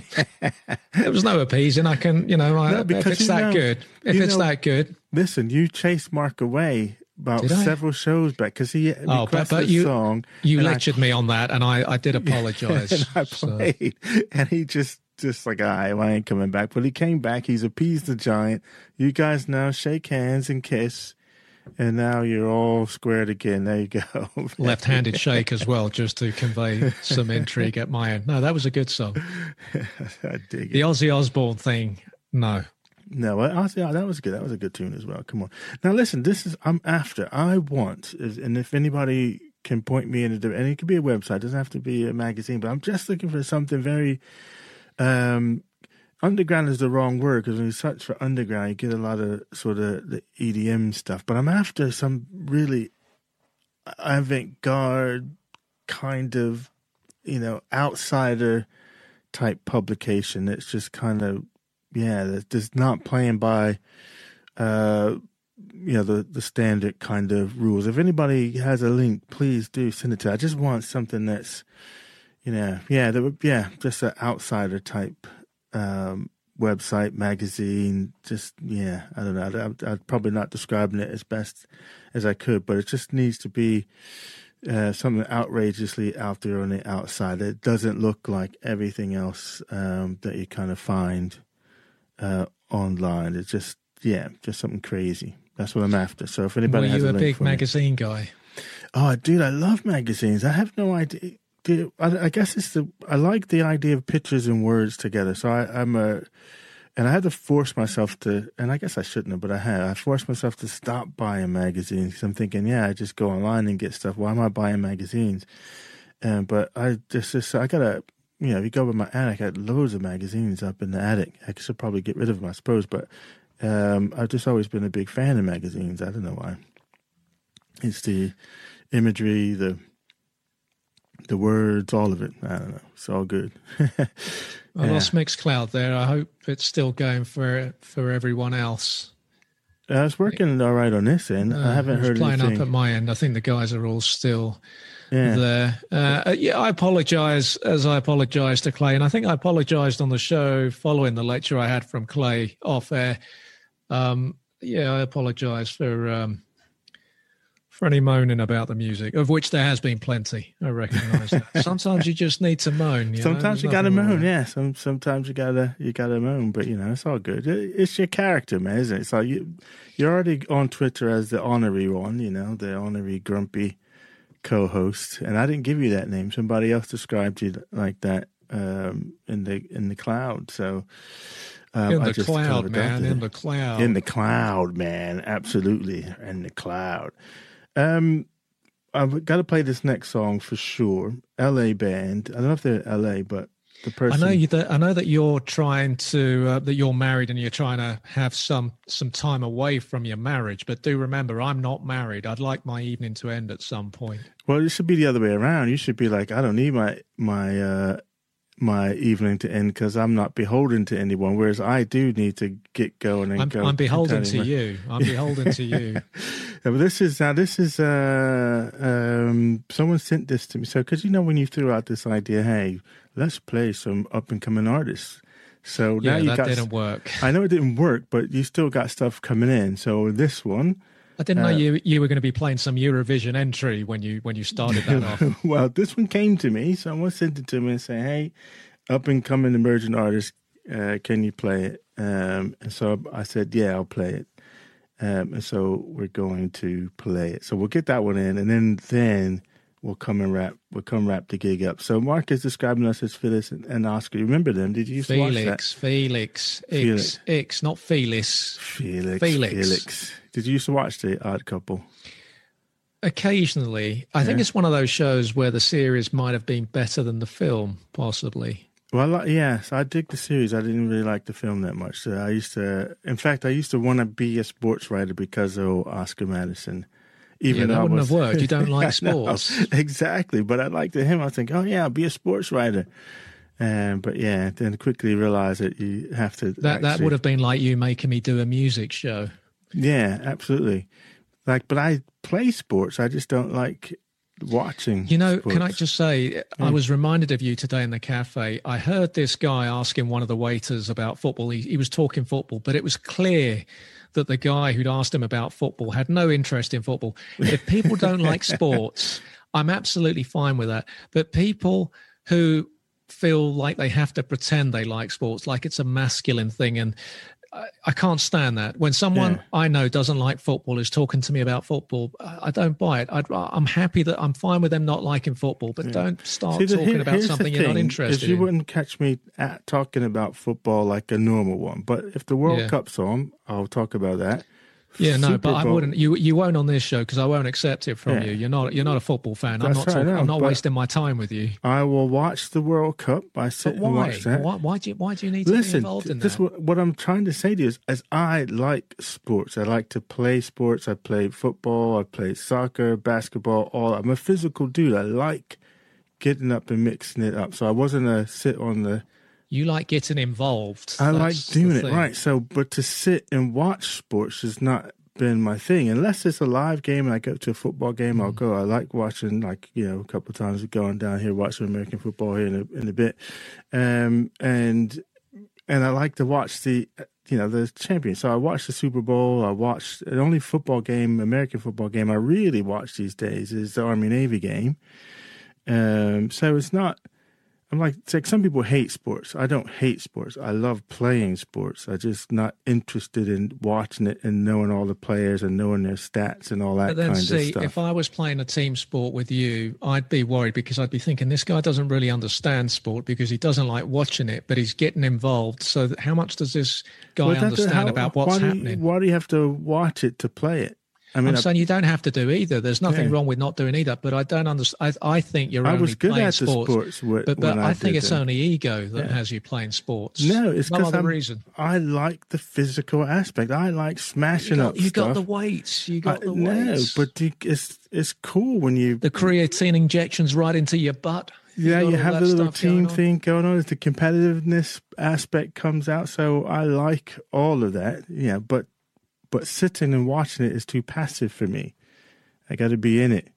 There was no appeasing. I can, you know, I, No, if it's that know- good, if it's know- that good. Listen, you chased Mark away about Did I? several shows back because he Oh, but- requested but you- song. You and I- lectured me on that, and I, I did *laughs* apologize. and *laughs* I so- played, and he just just like, ah, I, I ain't coming back. But he came back. He's appeased the giant. You guys now shake hands and kiss. And now you're all squared again. There you go. *laughs* Left-handed shake as well, just to convey some intrigue at my end. No, that was a good song. I dig it. The Ozzy Osbourne thing, no. No, I, I that was good. That was a good tune as well. Come on. Now listen, this is I'm after. I want, and if anybody can point me in a and it could be a website, it doesn't have to be a magazine, but I'm just looking for something very um underground is the wrong word because when you search for underground, you get a lot of sort of the EDM stuff. But I'm after some really avant-garde kind of, you know, outsider type publication. that's just kind of yeah, just not playing by, uh, you know, the the standard kind of rules. If anybody has a link, please do send it to. I just want something that's, you know, yeah, there, yeah, just an outsider type um, website, magazine. Just yeah, I don't know. I'm, I'm probably not describing it as best as I could, but it just needs to be. Uh, something outrageously out there on the outside. It doesn't look like everything else um, that you kind of find uh, online. It's just yeah, just something crazy. That's what I'm after. So if anybody Were has you a, a, big for me- magazine guy? oh, dude, I love magazines. I have no idea. Dude, I, I guess it's the I like the idea of pictures and words together. So I, I'm a, and I had to force myself to, and I guess I shouldn't have, but I had. I forced myself to stop buying magazines because I'm thinking, yeah, I just go online and get stuff. Why am I buying magazines? And but I just, just I gotta you know, if you go over my attic, I had loads of magazines up in the attic. I should probably get rid of them, I suppose, but um, I've just always been a big fan of magazines. I don't know why. It's the imagery, the the words, all of it. I don't know. It's all good. I *laughs* Yeah. lost Mixcloud there. I hope it's still going for for everyone else. I was working all right on this end. I Uh, haven't heard playing anything. up at my end. I think the guys are all still yeah. there. Uh, yeah, I apologize as I apologized to Clay, and I think I apologized on the show following the lecture I had from Clay off air. Um, yeah, I apologize for um, for any moaning about the music, of which there has been plenty. I recognize that. *laughs* Sometimes you just need to moan. You? Sometimes There's you gotta moan, with yeah. Some sometimes you gotta you gotta moan, but you know it's all good. It- It's your character, man, isn't it? It's like you you're already on Twitter as the honorary one, you know, the honorary grumpy co-host, and I didn't give you that name. Somebody else described you like that um, in the in the cloud. So um, In the cloud, man. In the cloud. in the cloud, man. Absolutely, in the cloud. Um, I've got to play this next song for sure. L.A. band. I don't know if they're L.A., but the I know you. That, I know that you're trying to uh, that you're married and you're trying to have some some time away from your marriage. But do remember, I'm not married. I'd like my evening to end at some point. Well, it should be the other way around. You should be like, I don't need my my uh, my evening to end because I'm not beholden to anyone. Whereas I do need to get going and I'm, go. I'm beholden to you. I'm beholden to you. *laughs* Yeah, but this is now. This is uh, um, someone sent this to me. So, because you know, when you threw out this idea, hey, let's play some up and coming artists. So now you that got. didn't work. I know it didn't work, but you still got stuff coming in. So this one, I didn't know Uh, you you were going to be playing some Eurovision entry when you when you started that off. *laughs* well, this one came to me. Someone sent it to me and said, "Hey, up and coming emerging artist, uh, can you play it?" Um, and so I said, "Yeah, I'll play it." Um, and so we're going to play it. So we'll get that one in, and then then we'll come and wrap. We'll come wrap the gig up. So Mark is describing us as Phyllis and, and Oscar. You remember them? Did you used watch that? Felix, Felix, Felix. X, X, not Felis. Felix. Felix. Felix. Did you used to watch the Odd Couple? Occasionally, I think it's one of those shows where the series might have been better than the film, possibly. Well, yes, I dig the series. I didn't really like the film that much. So I used to, in fact, I used to want to be a sports writer because of Oscar Madison. Even yeah, though that I wouldn't was- have worked. You don't *laughs* like sports. exactly. But I liked him. I thinking, oh yeah, I'll be a sports writer. Um, but yeah, then quickly realize that you have to. That that would have been like you making me do a music show. Yeah, absolutely. Like, but I play sports. I just don't like watching. You know, can I just say, I was reminded of you today in the cafe. I heard this guy asking one of the waiters about football. He, he was talking football, but it was clear that the guy who'd asked him about football had no interest in football. If people don't like *laughs* sports, I'm absolutely fine with that. But people who feel like they have to pretend they like sports, like it's a masculine thing. And I, I can't stand that. When someone Yeah. I know doesn't like football is talking to me about football, I, I don't buy it. I'd, I'm happy that I'm fine with them not liking football, but don't start See, the- talking here- about something you're not interested is you in. wouldn't catch me at talking about football like a normal one. But if the World Yeah. Cup's on, I'll talk about that. Yeah, no, Super but I Bowl- wouldn't. You you won't on this show because I won't accept it from Yeah. you. You're not you're not a football fan. I'm not. right, talking, no, I'm not wasting my time with you. I will watch the World Cup. I sit But and why? watch that. Why? Why do you Why do you need to be Listen, involved in this that? what, what I'm trying to say to you is, as I like sports, I like to play sports. I play football, I play soccer, basketball. All I'm a physical dude. I like getting up and mixing it up. So I wasn't a sit on the. You like getting involved. I like doing it right. So, but to sit and watch sports has not been my thing. Unless it's a live game and I go to a football game, Mm. I'll go. I like watching, like you know, a couple of times going down here watching American football here in a, in a bit, um, and and I like to watch the you know the champions. So I watch the Super Bowl. I watch the only football game, American football game I really watch these days is the Army Navy game. Um, so it's not. I'm like, it's like some people hate sports. I don't hate sports. I love playing sports. I just not interested in watching it and knowing all the players and knowing their stats and all that But then, kind of see, stuff. if I was playing a team sport with you, I'd be worried because I'd be thinking this guy doesn't really understand sport because he doesn't like watching it, but he's getting involved. So, how much does this guy Well, understand how- about what's why do you- happening? why do you have to watch it to play it? I mean, I'm I, saying you don't have to do either. There's nothing Yeah. wrong with not doing either. But I don't understand. I, I think you're I only was good at the sports. sports wh- but but I, I think it's only ego that Yeah. has you playing sports. no, it's no because other I'm. reason. I like the physical aspect. I like You smashing got, up you got the weights. You I- got the no, weights. but you, it's it's cool when you the creatine injections right into your butt. Yeah, got you have the little stuff going team thing going on. The competitiveness aspect comes out, so I like all of that. Yeah, but but sitting and watching it is too passive for me. I got to be in it,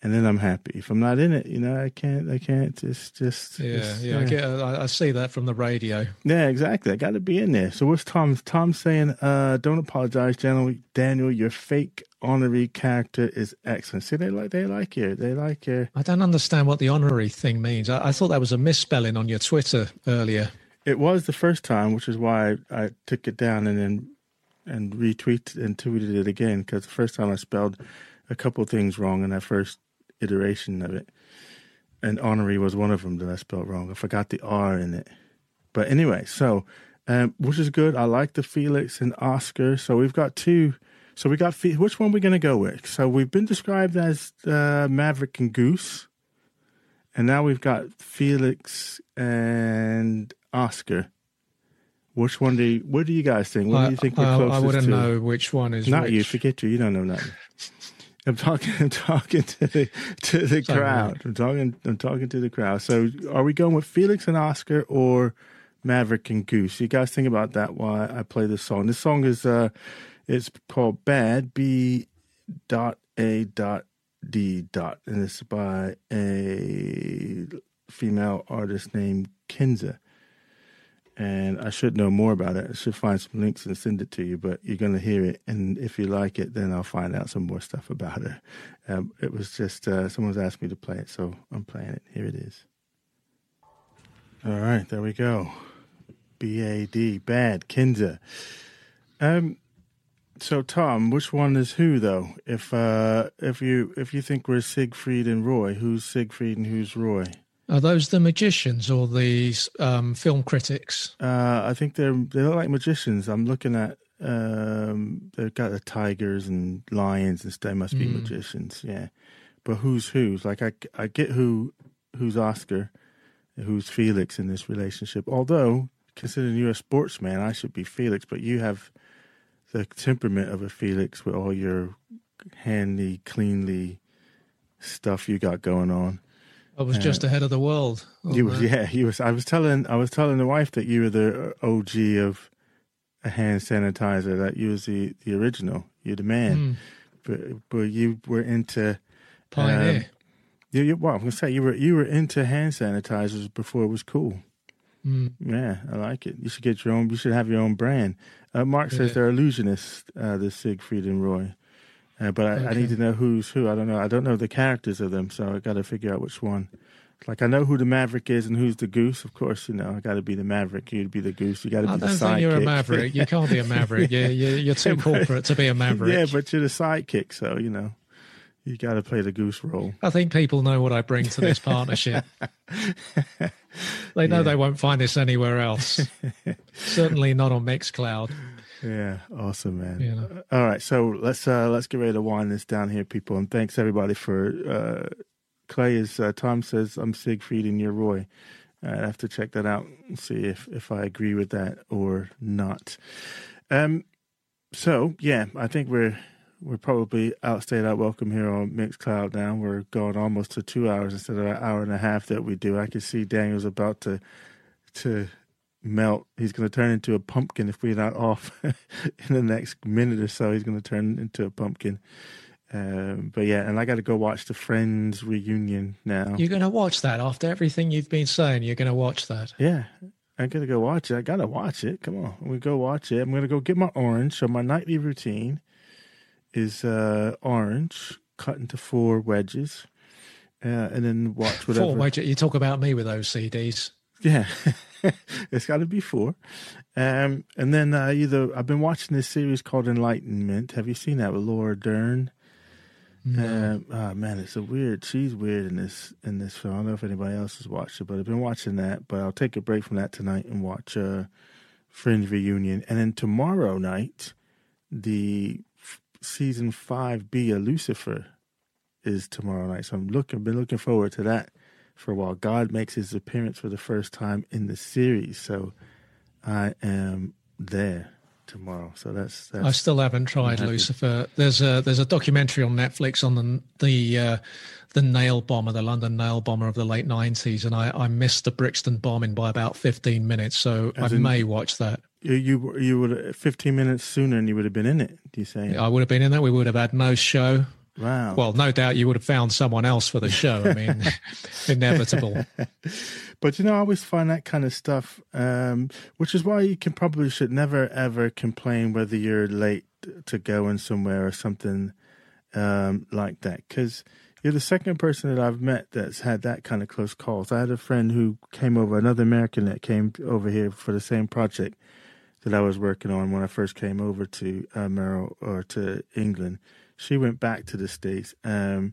and then I'm happy. If I'm not in it, you know, I can't. I can't. It's just Yeah, it's- yeah, I get. I, I see that from the radio. yeah, exactly. I got to be in there. So what's Tom? Tom saying, uh, "Don't apologize, Daniel. Daniel, your fake honorary character is excellent." See, they like they like you. They like you. I don't understand what the honorary thing means. I, I thought that was a misspelling on your Twitter earlier. It was the first time, which is why I, I took it down and then and retweeted and tweeted it again because the first time I spelled a couple things wrong in that first iteration of it, and honorary was one of them that I spelled wrong. I forgot the R in it, but anyway, so um, which is good. I like the Felix and Oscar. So we've got two. So we got Fe- which one we going to go with? So we've been described as uh, Maverick and Goose, and now we've got Felix and Oscar. Which one do you, what do you guys think? What do you think we're closest I wouldn't to? know which one is Not which. you, forget you. You don't know nothing. I'm talking. I'm talking to the to the crowd. I'm talking. I'm talking to the crowd. So, are we going with Felix and Oscar or Maverick and Goose? You guys think about that while I play this song. This song is uh, it's called Bad B dot A dot D dot, and it's by a female artist named Kinza. And I should know more about it. I should find some links and send it to you, but you're going to hear it. And if you like it, then I'll find out some more stuff about her. Um, it was just, uh, someone's asked me to play it, so I'm playing it. Here it is. All right, there we go. B A D, bad, Kinza. Um, so Tom, which one is who though? If uh, if you if you think we're Siegfried and Roy, who's Siegfried and who's Roy? Are those the magicians or the um, film critics? Uh, I think they're they look like magicians. I'm looking at um, they've got the tigers and lions and stuff. They must be Mm. magicians, yeah. But who's who's? Like I I get who who's Oscar, who's Felix in this relationship. Although considering you're a sportsman, I should be Felix, but you have the temperament of a Felix with all your handy, cleanly stuff you got going on. I was just ahead of the world. You was yeah, you was. I was telling I was telling the wife that you were the OG of a hand sanitizer. That you was the the original. You're the man. Mm, But but you were into pioneer. you. you well, I'm gonna say you were you were into hand sanitizers before it was cool. Mm. Yeah, I like it. You should get your own. You should have your own brand. Uh, Mark says they're illusionists. Uh, the Siegfried and Roy. Uh, but I, I need to know who's who. I don't know. I don't know the characters of them, so I got to figure out which one Like I know who the Maverick is and who's the Goose. Of course, you know I got to be the Maverick. You'd be the Goose. You got to be I the don't sidekick. think you're a Maverick. You can't be a Maverick. *laughs* You're, you're, you're too corporate to be a Maverick. yeah, but you're the sidekick, so you know you got to play the Goose role. I think people know what I bring to this partnership. *laughs* they know Yeah. they won't find this anywhere else. *laughs* Certainly not on Mixcloud. Yeah, awesome, man. You know. All right, so let's uh let's get ready to wind this down here, people. And thanks everybody for uh Clay is uh, Tom says I'm Siegfried and you're Roy. Uh, I have to check that out and see if if I agree with that or not. Um, so yeah, I think we're we're probably outstayed our welcome here on Mixcloud now. We're going almost to two hours instead of an hour and a half that we do. I can see Daniel's about to to melt. He's going to turn into a pumpkin if we're not off *laughs* in the next minute or so. He's going to turn into a pumpkin. Um, but yeah, and I got to go watch the Friends reunion now. You're going to watch that after everything you've been saying. You're going to watch that. Yeah, I gotta go watch it. I gotta watch it. Come on, we go watch it. I'm gonna go get my orange. So my nightly routine is uh, orange cut into four wedges, uh, and then watch *laughs* whatever. Four, wait, you talk about me with those CDs. Yeah, *laughs* it's got to be four. Um, and then uh, either I've been watching this series called Enlightenment. Have you seen that with Laura Dern? Um, oh man, it's a weird. She's weird in this in this film. I don't know if anybody else has watched it, but I've been watching that. But I'll take a break from that tonight and watch uh, Friends reunion, and then tomorrow night, the f- season five B of Lucifer is tomorrow night. So I'm looking, been looking forward to that for a while. God makes his appearance for the first time in the series, so I am there tomorrow. So that's that's I still haven't tried. Lucifer. There's a there's a documentary on Netflix on the the uh, the nail bomber, the London nail bomber of the late nineties, and I, I missed the Brixton bombing by about fifteen minutes, so As I in- may watch that. you you, you would 15 minutes sooner, and you would have been in it. Do you say? I would have been in that. We would have had no show. Wow. Well, no doubt you would have found someone else for the show. I mean, *laughs* inevitable. But you know, I always find that kind of stuff, um, which is why you can probably should never ever complain whether you're late to going somewhere or something um, like that, because you're the second person that I've met that's had that kind of close calls. I had a friend who came over, another American that came over here for the same project that I was working on when I first came over to uh, Merrill or to England. She went back to the states. Um,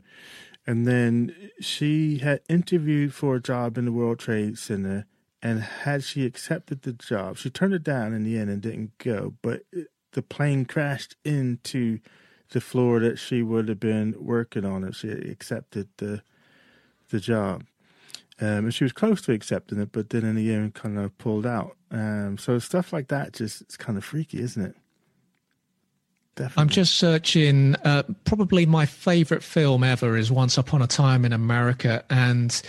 and then she had interviewed for a job in the World Trade Center. And had she accepted the job, she turned it down in the end and didn't go. But it, the plane crashed into the floor that she would have been working on if she accepted the the job. Um, and she was close to accepting it, but then in the end, kind of pulled out. Um, so stuff like that just it's kind of freaky, isn't it? Definitely. I'm just searching. Uh, probably my favorite film ever is Once Upon a Time in America, and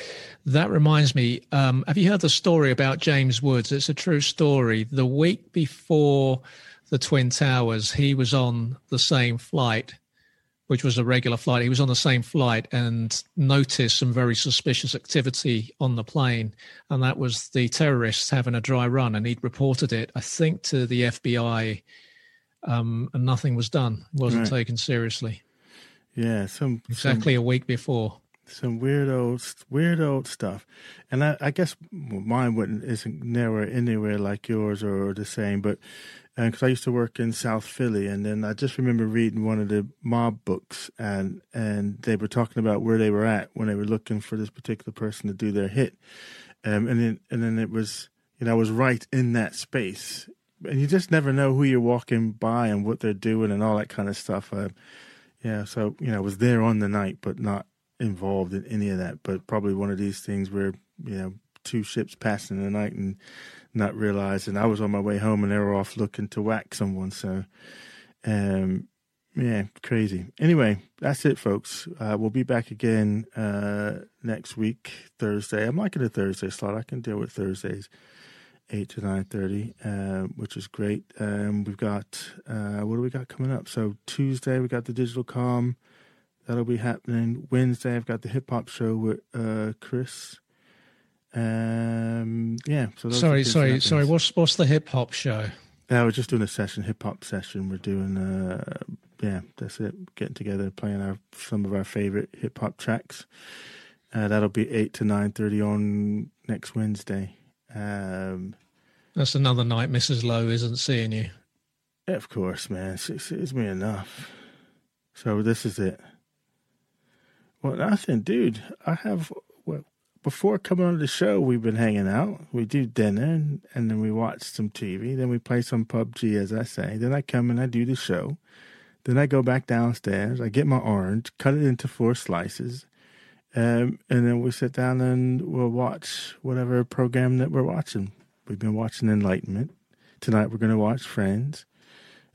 that reminds me. Um, have you heard the story about James Woods? It's a true story. The week before the Twin Towers, he was on the same flight, which was a regular flight. He was on the same flight and noticed some very suspicious activity on the plane, and that was the terrorists having a dry run. And he'd reported it, I think, to the FBI um, and nothing was done. It wasn't Right. taken seriously. yeah, some some Exactly a week before. some weird old weird old stuff and i, I guess mine wouldn't isn't nowhere anywhere like yours or, the same but because i used to work in south philly and then i just remember reading one of the mob books and and they were talking about where they were at when they were looking for this particular person to do their hit um, and then and then it was you know i was right in that space and you just never know who you're walking by and what they're doing and all that kind of stuff um, yeah, so you know, I was there on the night, but not involved in any of that. But probably one of these things where you know, two ships passing in the night and not realizing I was on my way home and they were off looking to whack someone. So, um, yeah, crazy. Anyway, that's it, folks. Uh, we'll be back again uh, next week, Thursday. I'm liking the Thursday slot. I can deal with Thursdays eight to nine thirty, uh, which is great. Um, we've got uh, what do we got coming up? So Tuesday we got the digital com that'll be happening. Wednesday I've got the hip hop show with uh, Chris. Um, yeah. So Sorry, sorry, sorry. What's what's the hip hop show? Yeah, we're just doing a session, hip hop session. We're doing, uh, yeah, that's it. Getting together, playing our some of our favorite hip hop tracks, Uh, that'll be eight to nine thirty on next Wednesday. Um, That's another night Mrs. Lowe isn't seeing you. Of course, man. She sees me enough. So this is it. Well, nothing, dude. I have well before coming on the show. We've been hanging out. We do dinner, and, and then we watch some TV. Then we play some PUBG, as I say. Then I come and I do the show. Then I go back downstairs. I get my orange, cut it into four slices, um, and then we sit down and we'll watch whatever program that we're watching. We've been watching Enlightenment. Tonight we're going to watch Friends.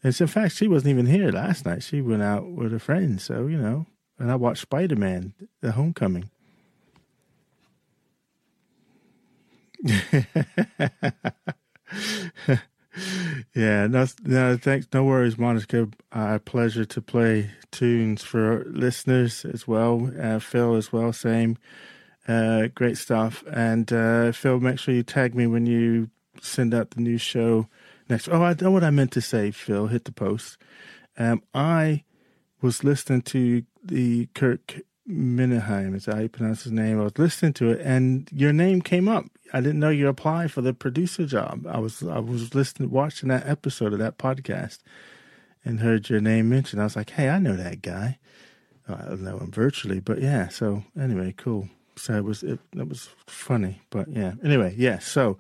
And so, in fact, she wasn't even here last night. She went out with a friend. So, you know, and I watched Spider Man, The Homecoming. *laughs* *laughs* yeah, no, no, thanks. No worries, Monica. Uh, pleasure to play tunes for listeners as well. Uh, Phil as well, same. Uh, great stuff. And uh, Phil, make sure you tag me when you send out the new show next. Oh, I know what I meant to say, Phil. Hit the post. Um, I was listening to the Kirk Minneheim, is how you pronounce his name? I was listening to it, and your name came up. I didn't know you applied for the producer job. I was I was listening, watching that episode of that podcast, and heard your name mentioned. I was like, hey, I know that guy. I know him virtually, but yeah. So anyway, cool. So it was it, it was funny, but yeah. Anyway, yeah. So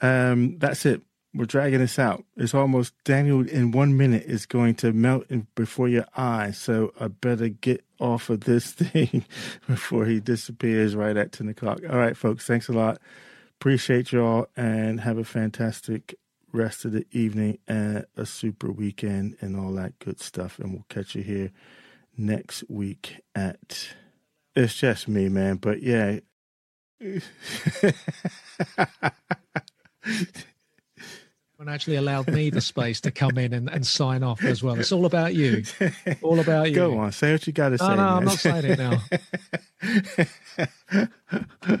um, that's it. We're dragging this out. It's almost Daniel in one minute is going to melt before your eyes. So I better get off of this *laughs* thing before he disappears right at 10 o'clock. All right, folks. Thanks a lot. Appreciate y'all and have a fantastic rest of the evening and a super weekend and all that good stuff. And we'll catch you here next week at. It's just me, man. But yeah. *laughs* and actually allowed me the space to come in and, and sign off as well. It's all about you. All about you. Go on, say what you got to say. No, no. I'm not saying it now. *laughs*